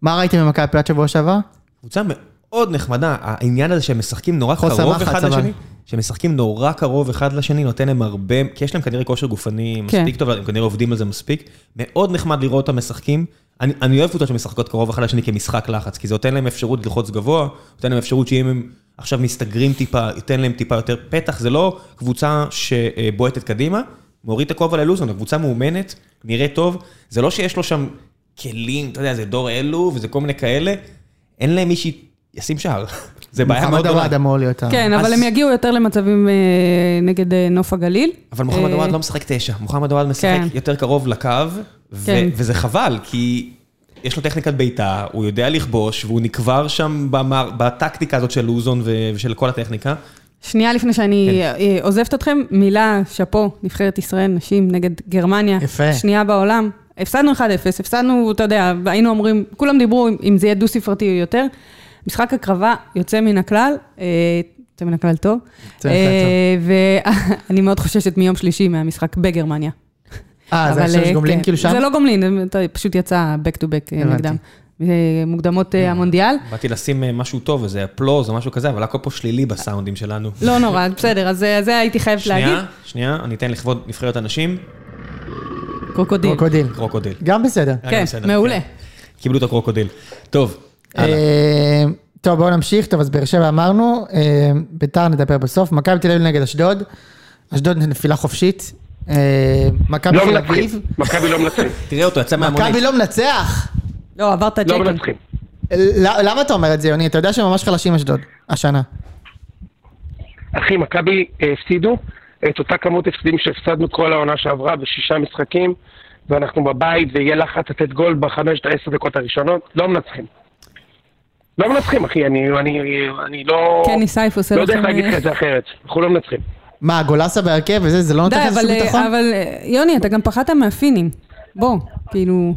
מה ראיתם במכבי פת שבוע שעבר? קבוצה מאוד נחמדה, העניין הזה שהם משחקים נורא קרוב אחד. לשני. שהם משחקים נורא קרוב אחד לשני, נותן להם הרבה, כי יש להם כנראה כושר גופני כן. מספיק טוב, הם כנראה עובדים על זה מספיק. מאוד נחמד לראות אותם משחקים. אני, אני אוהב קבוצות שמשחקות קרוב אחד לשני כמשחק לחץ, כי זה נותן להם אפשרות ללחוץ גבוה, נותן להם אפשרות שאם הם עכשיו מסתגרים טיפה, ייתן להם טיפה יותר פתח, זה לא קבוצה שבועטת קדימה, מוריד את הכובע ללוזון, הקבוצה מאומנת, נראה טוב, זה לא שיש לו שם כלים, אתה יודע, זה דור אלו וזה כל מיני כאלה, אין להם מי שישים שער. <laughs> זה בעיה מאוד מוחמד גדולה. עוואד אמור להיות... ה- כן, אבל הם יגיעו יותר למצבים אה, נגד אה, נוף הגליל. אבל מוחמד אה, עוואד לא משחק תשע, מוחמד עוואד משחק כן. יותר קרוב לקו, ו- כן. וזה חבל, כי יש לו טכניקת בעיטה, הוא יודע לכבוש, והוא נקבר שם בטקטיקה הזאת של לוזון ו- ושל כל הטכניקה. שנייה לפני שאני אה, עוזבת אתכם, מילה, שאפו, נבחרת ישראל, נשים נגד גרמניה. יפה. שנייה בעולם. הפסדנו 1-0, הפסדנו, אתה יודע, היינו אומרים, כולם דיברו אם זה יהיה דו-ספרתי או יותר. משחק הקרבה יוצא מן הכלל, אה, יוצא מן הכלל טוב. יוצא מן הכלל ואני <laughs> מאוד חוששת מיום שלישי מהמשחק בגרמניה. אה, זה אבל, עכשיו יש אה, גומלין כן. כאילו שם? זה לא גומלין, אתה פשוט יצא back to back אה. נגדם. אה, מוקדמות אה, המונדיאל. באתי לשים אה, משהו טוב, איזה אפלוז או משהו כזה, אבל הכל פה שלילי בסאונדים שלנו. לא נורא, <laughs> בסדר, אז אה, זה הייתי חייבת להגיד. שנייה, שנייה, אני אתן לכבוד נבחרת הנשים, קרוקודיל. קרוקודיל. גם בסדר. כן, מעולה. כן. קיבלו את הקרוקודיל. טוב. אה, טוב, בואו נמשיך. טוב, אז באר שבע אמרנו, אה, ביתר נדבר בסוף. מכבי תל אביב נגד אשדוד. אשדוד נפילה חופשית. אה, מכבי לא תל מנצחים, אביב. מכבי לא מנצחים, <laughs> תראה אותו, יצא מהמונית. מכבי לא מנצח. לא, עברת לא ג'קי. מנצחים. ל- למה אתה אומר את זה, יוני? אתה יודע שהם ממש חלשים אשדוד, השנה. אחי, מכבי אה, הפסידו את אותה כמות הפסדים שהפסדנו כל העונה שעברה בשישה משחקים, ואנחנו בבית ויהיה לחץ לתת גול בחמש, עשר דקות הראשונות, לא מנצחים. לא מנצחים, אחי, אני, אני, אני לא... קני סייף עושה לא יודע לכם... איך להגיד אה, לך את זה אחרת, אנחנו לא מנצחים. מה, גולסה בהרכב וזה, זה לא נותן די, לך איזשהו אבל, ביטחון? אבל אה, יוני, אתה גם פחדת מהפינים. בוא, כאילו...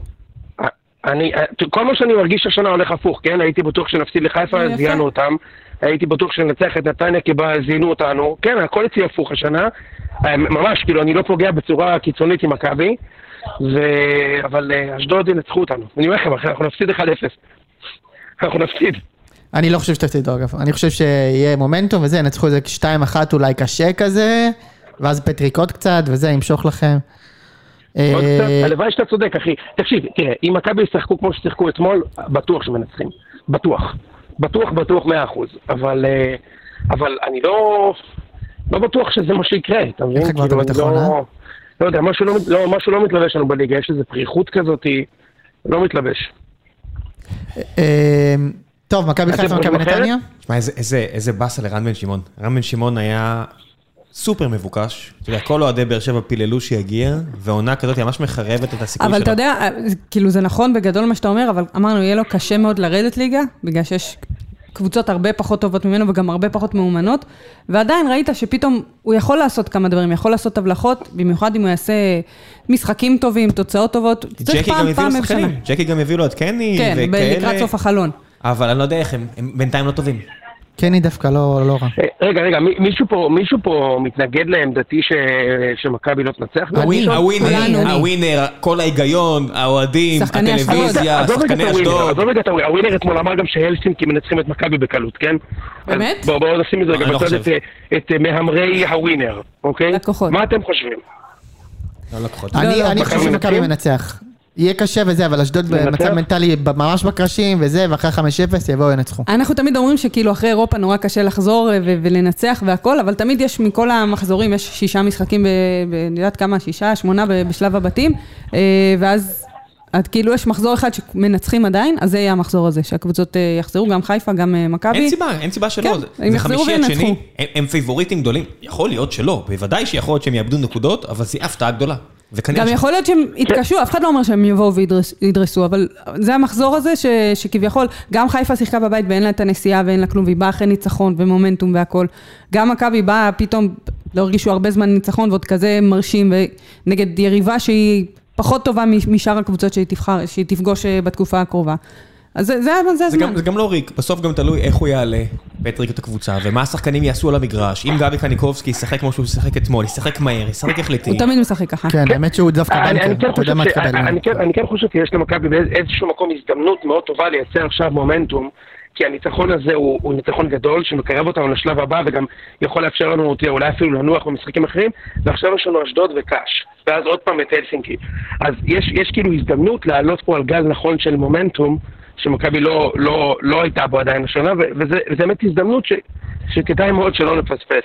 אני, כל מה שאני מרגיש השנה הולך הפוך, כן? הייתי בטוח שנפסיד לחיפה, יפה. זיינו אותם. הייתי בטוח שננצח את נתניה כי בה זיינו אותנו. כן, הכל אצלי הפוך השנה. אה, ממש, כאילו, אני לא פוגע בצורה קיצונית עם מכבי, ו... אבל אה, אשדוד ינצחו אותנו. אני אומר לכם, אנחנו נפסיד 1-0. אנחנו נפסיד. אני לא חושב שתפסידו אגב, אני חושב שיהיה מומנטום וזה, ינצחו איזה 2-1 אולי קשה כזה, ואז פטריק עוד קצת וזה, ימשוך לכם. אה, הלוואי שאתה צודק, אחי. תקשיב, תראה, אם מכבי ישחקו כמו ששיחקו אתמול, בטוח שמנצחים. בטוח. בטוח, בטוח מאה אחוז. אבל, אה, אבל אני לא, לא בטוח שזה מה שיקרה, אתה מבין? איך הגברת אני ביטחון, לא, אה? לא יודע, משהו לא, לא, משהו לא מתלבש לנו בליגה, יש איזו פריחות כזאת, לא מתלבש. אה, טוב, מכבי חיפה, מכבי? נתניה? תשמע, איזה- באסה לרן בן שמעון. רן בן שמעון היה סופר מבוקש. אתה יודע, כל אוהדי באר שבע פיללו שיגיע, ועונה כזאת היא ממש מחרבת את הסיכוי שלו. אבל אתה יודע, אה, זה- כאילו זה נכון בגדול מה שאתה אומר, אבל אמרנו, יהיה לו קשה מאוד לרדת ליגה, בגלל שיש קבוצות הרבה פחות טובות ממנו וגם הרבה פחות מאומנות, ועדיין ראית שפתאום הוא יכול לעשות כמה דברים, יכול לעשות הבלחות, במיוחד אם הוא יעשה משחקים טובים, תוצאות טובות, צריך פעם, פעם בשנה. ג'קי גם הביאו לו את קני כן, וכאלה. לקראת סוף החלון. אבל אני לא יודע איך הם, הם בינתיים לא טובים. קני דווקא לא לא רע. אה, רגע, רגע, מי- מישהו פה, מישהו פה מתנגד לעמדתי ש... שמכבי לא תנצח? הווינר, כולנו. הווינר, כל ההיגיון, האוהדים. הטלוויזיה, שחקני הווינר, אשדוד. עזוב רגע את הווינר, הווינר אתמול אמר גם שהלסינקי מנצחים את מכבי בקלות, כן? באמת? בואו בואו נשים את זה רגע לא בצד. את, את מהמרי הווינר, אוקיי? לקוחות. מה אתם חושבים? לא לקוחות. אני לא, אני חושב שמכבי? מנצח. יהיה קשה וזה, אבל אשדוד? במצב מנטלי ממש בקרשים וזה, ואחרי 5-0 יבואו ינצחו. אנחנו תמיד אומרים שכאילו אחרי אירופה נורא קשה לחזור אה, ו- ולנצח והכל, אבל תמיד יש מכל המחזורים, יש שישה משחקים, אני יודעת כמה, שישה, שמונה ב- בשלב הבתים, אה, ואז את כאילו יש מחזור אחד שמנצחים עדיין, אז זה יהיה המחזור הזה, שהקבוצות אה, יחזרו, גם חיפה, גם מכבי. אין סיבה, אין סיבה שלא. כן, זה- הם יחזרו וינצחו. שני, הם- הם פיבוריטים גדולים. יכול להיות שלא, בוודאי שיכול להיות שהם יאבדו נקודות, אבל זו הפתעה גדולה. וכנראה גם ש- יכול להיות שהם יתקשו, אף אחד לא אומר שהם יבואו וידרסו, אבל זה המחזור הזה ש, שכביכול, גם חיפה שיחקה בבית ואין לה את הנסיעה ואין לה כלום, והיא באה אחרי ניצחון ומומנטום והכל. גם מכבי באה, פתאום לא הרגישו הרבה זמן ניצחון ועוד כזה מרשים, ונגד יריבה שהיא פחות טובה משאר הקבוצות שהיא תבחר, שהיא תפגוש אה, בתקופה הקרובה. אז זה, זה, זה זה הזמן. גם, זה גם לא ריק, בסוף גם תלוי איך הוא יעלה, פטריק את הקבוצה, ומה השחקנים יעשו על המגרש. אם גבי קניקובסקי ישחק כמו שהוא שיחק אתמול, ישחק מהר, ישחק החלטי. הוא תמיד משחק ככה. כן, האמת שהוא דווקא אני אני בנקר, כן אתה יודע מה תקבל. אני- אני כן- אני כן חושב שיש למכבי באיזשהו מקום הזדמנות מאוד טובה לייצר עכשיו מומנטום כי הניצחון הזה הוא, הוא ניצחון גדול, שמקרב אותנו לשלב הבא, וגם יכול לאפשר לנו תראה, אולי אפילו לנוח במשחקים אחרים, ועכשיו יש לנו אשדוד וקאש, ואז עוד פעם את הלסינקי. אז יש, יש כאילו הזדמנות לעלות פה על גל נכון של מומנטום, שמכבי לא, לא, לא הייתה בו עדיין השנה, ו- וזה וזה באמת הזדמנות ש, שכדאי מאוד שלא נפספס.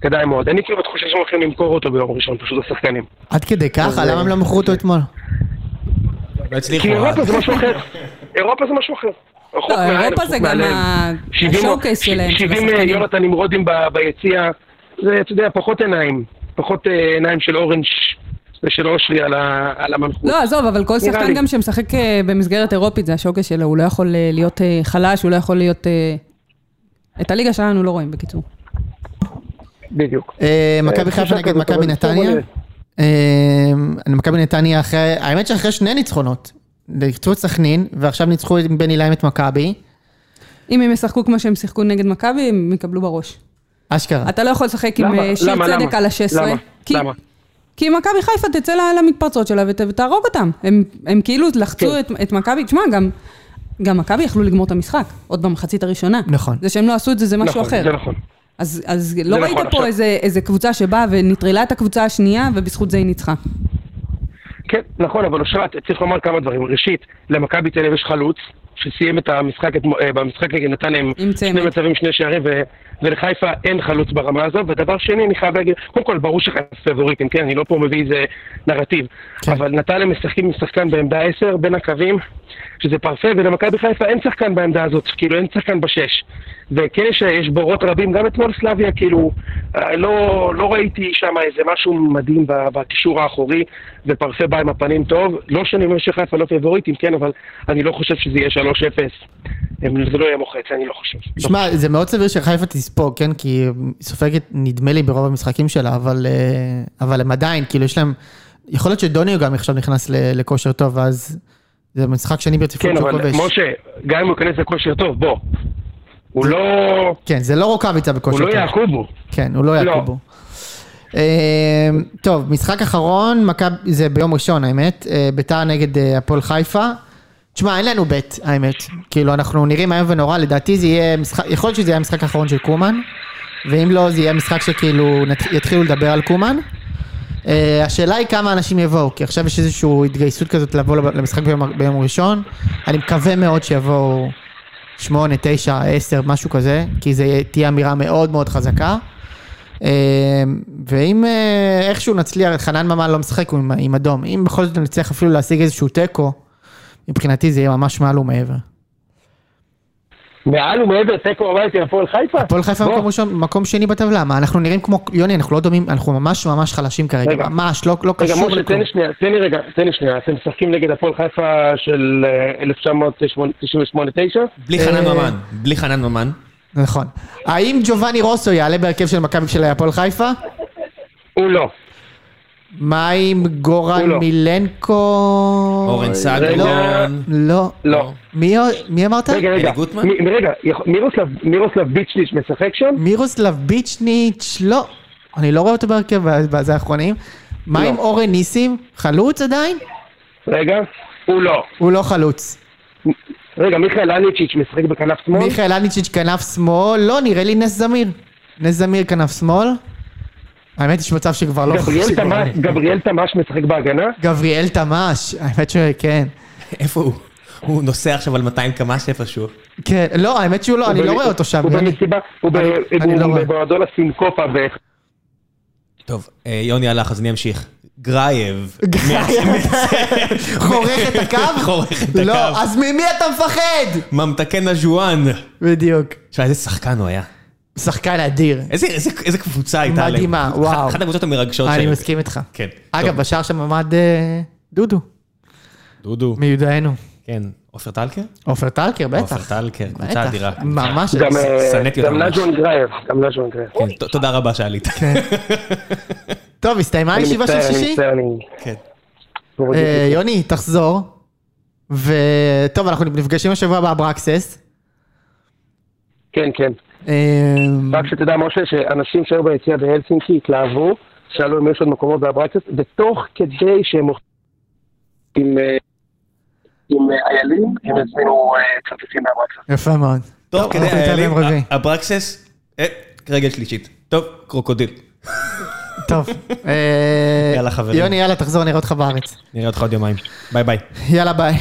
כדאי מאוד. אני כאילו בתחושה שהם הולכים למכור אותו ביום ראשון, פשוט השחקנים. עד כדי ככה? למה הם לא מכרו אותו אתמול? לא. כי אירופה זה משהו אחר. אירופה זה משהו אחר. לא, אירופה זה גם מהלב. ה- 70 השואו-קייס שלהם, של 70 השחקנים. יונתן נמרודים ביציע, זה, אתה יודע, פחות עיניים. פחות אה, עיניים של אורנג' ושל אושרי על ה- על המלכות. לא, עזוב, אבל כל שחקן לי. גם שמשחק אה, במסגרת אירופית, זה השוקס שלו, הוא לא יכול אה, להיות אה, חלש, הוא לא יכול להיות... את הליגה שלנו לא רואים, בקיצור. בדיוק. מכבי חיפה נגד מכבי נתניה. אה, מכבי נתניה אחרי, האמת שאחרי שני ניצחונות. ניצחו את סכנין, ועכשיו ניצחו עם בן איליים את מכבי. אם הם ישחקו כמו שהם שיחקו נגד מכבי, הם יקבלו בראש. אשכרה. אתה לא יכול לשחק עם למה? שיר למה? צדק למה? על ה-16. למה? כי- למה? כי מכבי חיפה תצא למתפרצות שלה ות- ותהרוג אותם. הם, הם כאילו לחצו כן. את, את מכבי, תשמע, גם, גם מכבי יכלו לגמור את המשחק, עוד במחצית הראשונה. נכון. זה שהם לא עשו את זה, זה משהו נכון, אחר. זה נכון. אז, אז לא נכון, ראית פה עכשיו- איזה, איזה קבוצה שבאה ונטרלה את הקבוצה השנייה, ובזכות זה היא ניצחה. כן, נכון, אבל אושרת, צריך לומר כמה דברים. ראשית, למכבי תל אביב יש חלוץ, שסיים את המשחק, אתמו- אה, במשחק נגד נתניה עם שני. מצבים, שני שערים, ו- ולחיפה אין חלוץ ברמה הזו. ודבר שני, אני חייב להגיד, קודם כל, ברור שחיפה פבוריטים, כן, אני לא פה מביא איזה נרטיב. כן. אבל נתניה משחקים עם שחקן בעמדה 10 בין הקווים, שזה פרפה, ולמכבי חיפה אין שחקן בעמדה הזאת, כאילו אין שחקן בשש. וכן יש, יש בורות רבים, גם אתמול סלאביה, כאילו, אה, לא, לא ראיתי שם איזה משהו מדהים בקישור האחורי, ופרפה בא עם הפנים טוב. לא שאני אומר שחיפה לא פייבוריטים, כן, אבל אני לא חושב שזה יהיה 3-0. הם- זה לא יהיה מוחץ, אני לא חושב. שמע, זה מאוד סביר שחיפה תספוג, כן? כי היא סופגת, נדמה לי, ברוב המשחקים שלה, אבל, אה, אבל הם עדיין, כאילו, יש להם... יכול להיות שדוניו גם עכשיו נכנס לכושר טוב, ואז זה משחק שני ברציפות כן, שהוא אבל כובש. משה, גם אם הוא ייכנס לכושר טוב, בוא. הוא לא... כן, זה לא רוקאביצה בכושר הוא טוב. לא יעקובו. כן, הוא לא לא. יעקובו. אה, טוב, משחק אחרון, זה ביום ראשון האמת, אה, ביתר נגד הפועל חיפה. תשמע, אין לנו בית, האמת. כאילו, אנחנו נראים איום ונורא, לדעתי זה יהיה משחק, יכול להיות שזה יהיה המשחק האחרון של קומן, ואם לא, זה יהיה משחק שכאילו יתחילו לדבר על קומן. אה, השאלה היא כמה אנשים יבואו, כי עכשיו יש איזושהי התגייסות כזאת לבוא למשחק ביום, ביום ראשון. אני מקווה מאוד שיבואו שמונה, תשע, עשר, משהו כזה, כי זה תהיה אמירה מאוד מאוד חזקה. אה, ואם אה, איכשהו נצליח, חנן ממן לא משחק עם, עם אדום, אם בכל זאת נצליח אפילו להשיג איזשהו תיקו, מבחינתי זה יהיה ממש מעל ומעבר. מעל ומעבר תיקו בבית עם הפועל חיפה? הפועל חיפה. מקום ראשון, מקום שני בטבלה, מה אנחנו נראים כמו, יוני, אנחנו לא דומים, אנחנו ממש ממש חלשים כרגע, רגע. ממש, לא, לא רגע, קשור משה, תן לכלום. לי שנייה, תן לי רגע, תן לי שנייה. אתם משחקים נגד הפועל חיפה של אה, 1998-9? בלי חנן אה, ממן, בלי חנן ממן. נכון. האם ג'ובאני רוסו יעלה בהרכב של מכבי של הפועל חיפה? הוא לא. מה עם גורן לא. מילנקו? אורן לא, סגרון. לא. לא. מי אמרת? רגע, רגע. רגע, מירוסלב- ביצ'ניץ' משחק שם? מירוסלב ביצ'ניץ', לא. אני לא רואה אותו בהרכב בזה האחרונים. מה לא. עם אורן ניסים? חלוץ עדיין? רגע. הוא לא. הוא לא חלוץ. רגע, מיכאל אניצ'יץ' משחק בכנף שמאל? מיכאל אניצ'יץ' כנף שמאל, לא, נראה לי נס זמיר. נס זמיר כנף שמאל. האמת יש מצב שכבר לא... גבריאל תמש- גבריאל תמש משחק בהגנה? גבריאל תמש, האמת שכן. איפה הוא? הוא נוסע עכשיו על 200 קמ"ש איפשהו. כן, לא, האמת שהוא לא, אני לא רואה אותו שם. הוא. במסיבה, הוא לא. במועדון הסינקופה ב... טוב, אה, יוני הלך, אז אני אמשיך. גרייב. <laughs> חורך את הקו? <laughs> חורך את לא, הקו. אז ממי אתה מפחד? ממתקן הז'ואן. בדיוק. תשמע, איזה שחקן הוא היה. שחקן אדיר. איזה, איזה, איזה קבוצה הייתה להם. מדהימה, וואו. אחת- הקבוצות המרגשות אני שלהם. מסכים איתך. כן. אגב, טוב. בשער שם עמד אה, דודו, דודו. מיודענו. כן. עופר טלקר? עופר טלקר, בטח. עופר טלקר, קבוצה. אדירה. ממש. גם, אה, שנאתי אותם גם ממש. נג'ואן גרייב, גם נג'ואן גרייב. כן, תודה רבה שעלית. <laughs> טוב, הסתיימה הישיבה של שישי? מצטער, אני... כן. אה, יוני, תחזור. וטוב, אנחנו נפגשים בשבוע הבא באברקסס. כן, כן. אה, רק שתדע, משה, שאנשים שהיו ביציאה בהלסינקי התלהבו, שאלו אם יש עוד מקומות באברקסס, ותוך כדי שהם עם... אה, עם אה, איילים, הם הזמינו אה, כרטיסים מאברקסס. יפה מאוד. טוב, כדאי להם רביעי. אברקסס, רגל שלישית. טוב, קרוקודיל. טוב. יאללה, חברים. יוני, יאללה, תחזור, נראה אותך בארץ. נראה אותך עוד יומיים. ביי ביי. יאללה, ביי.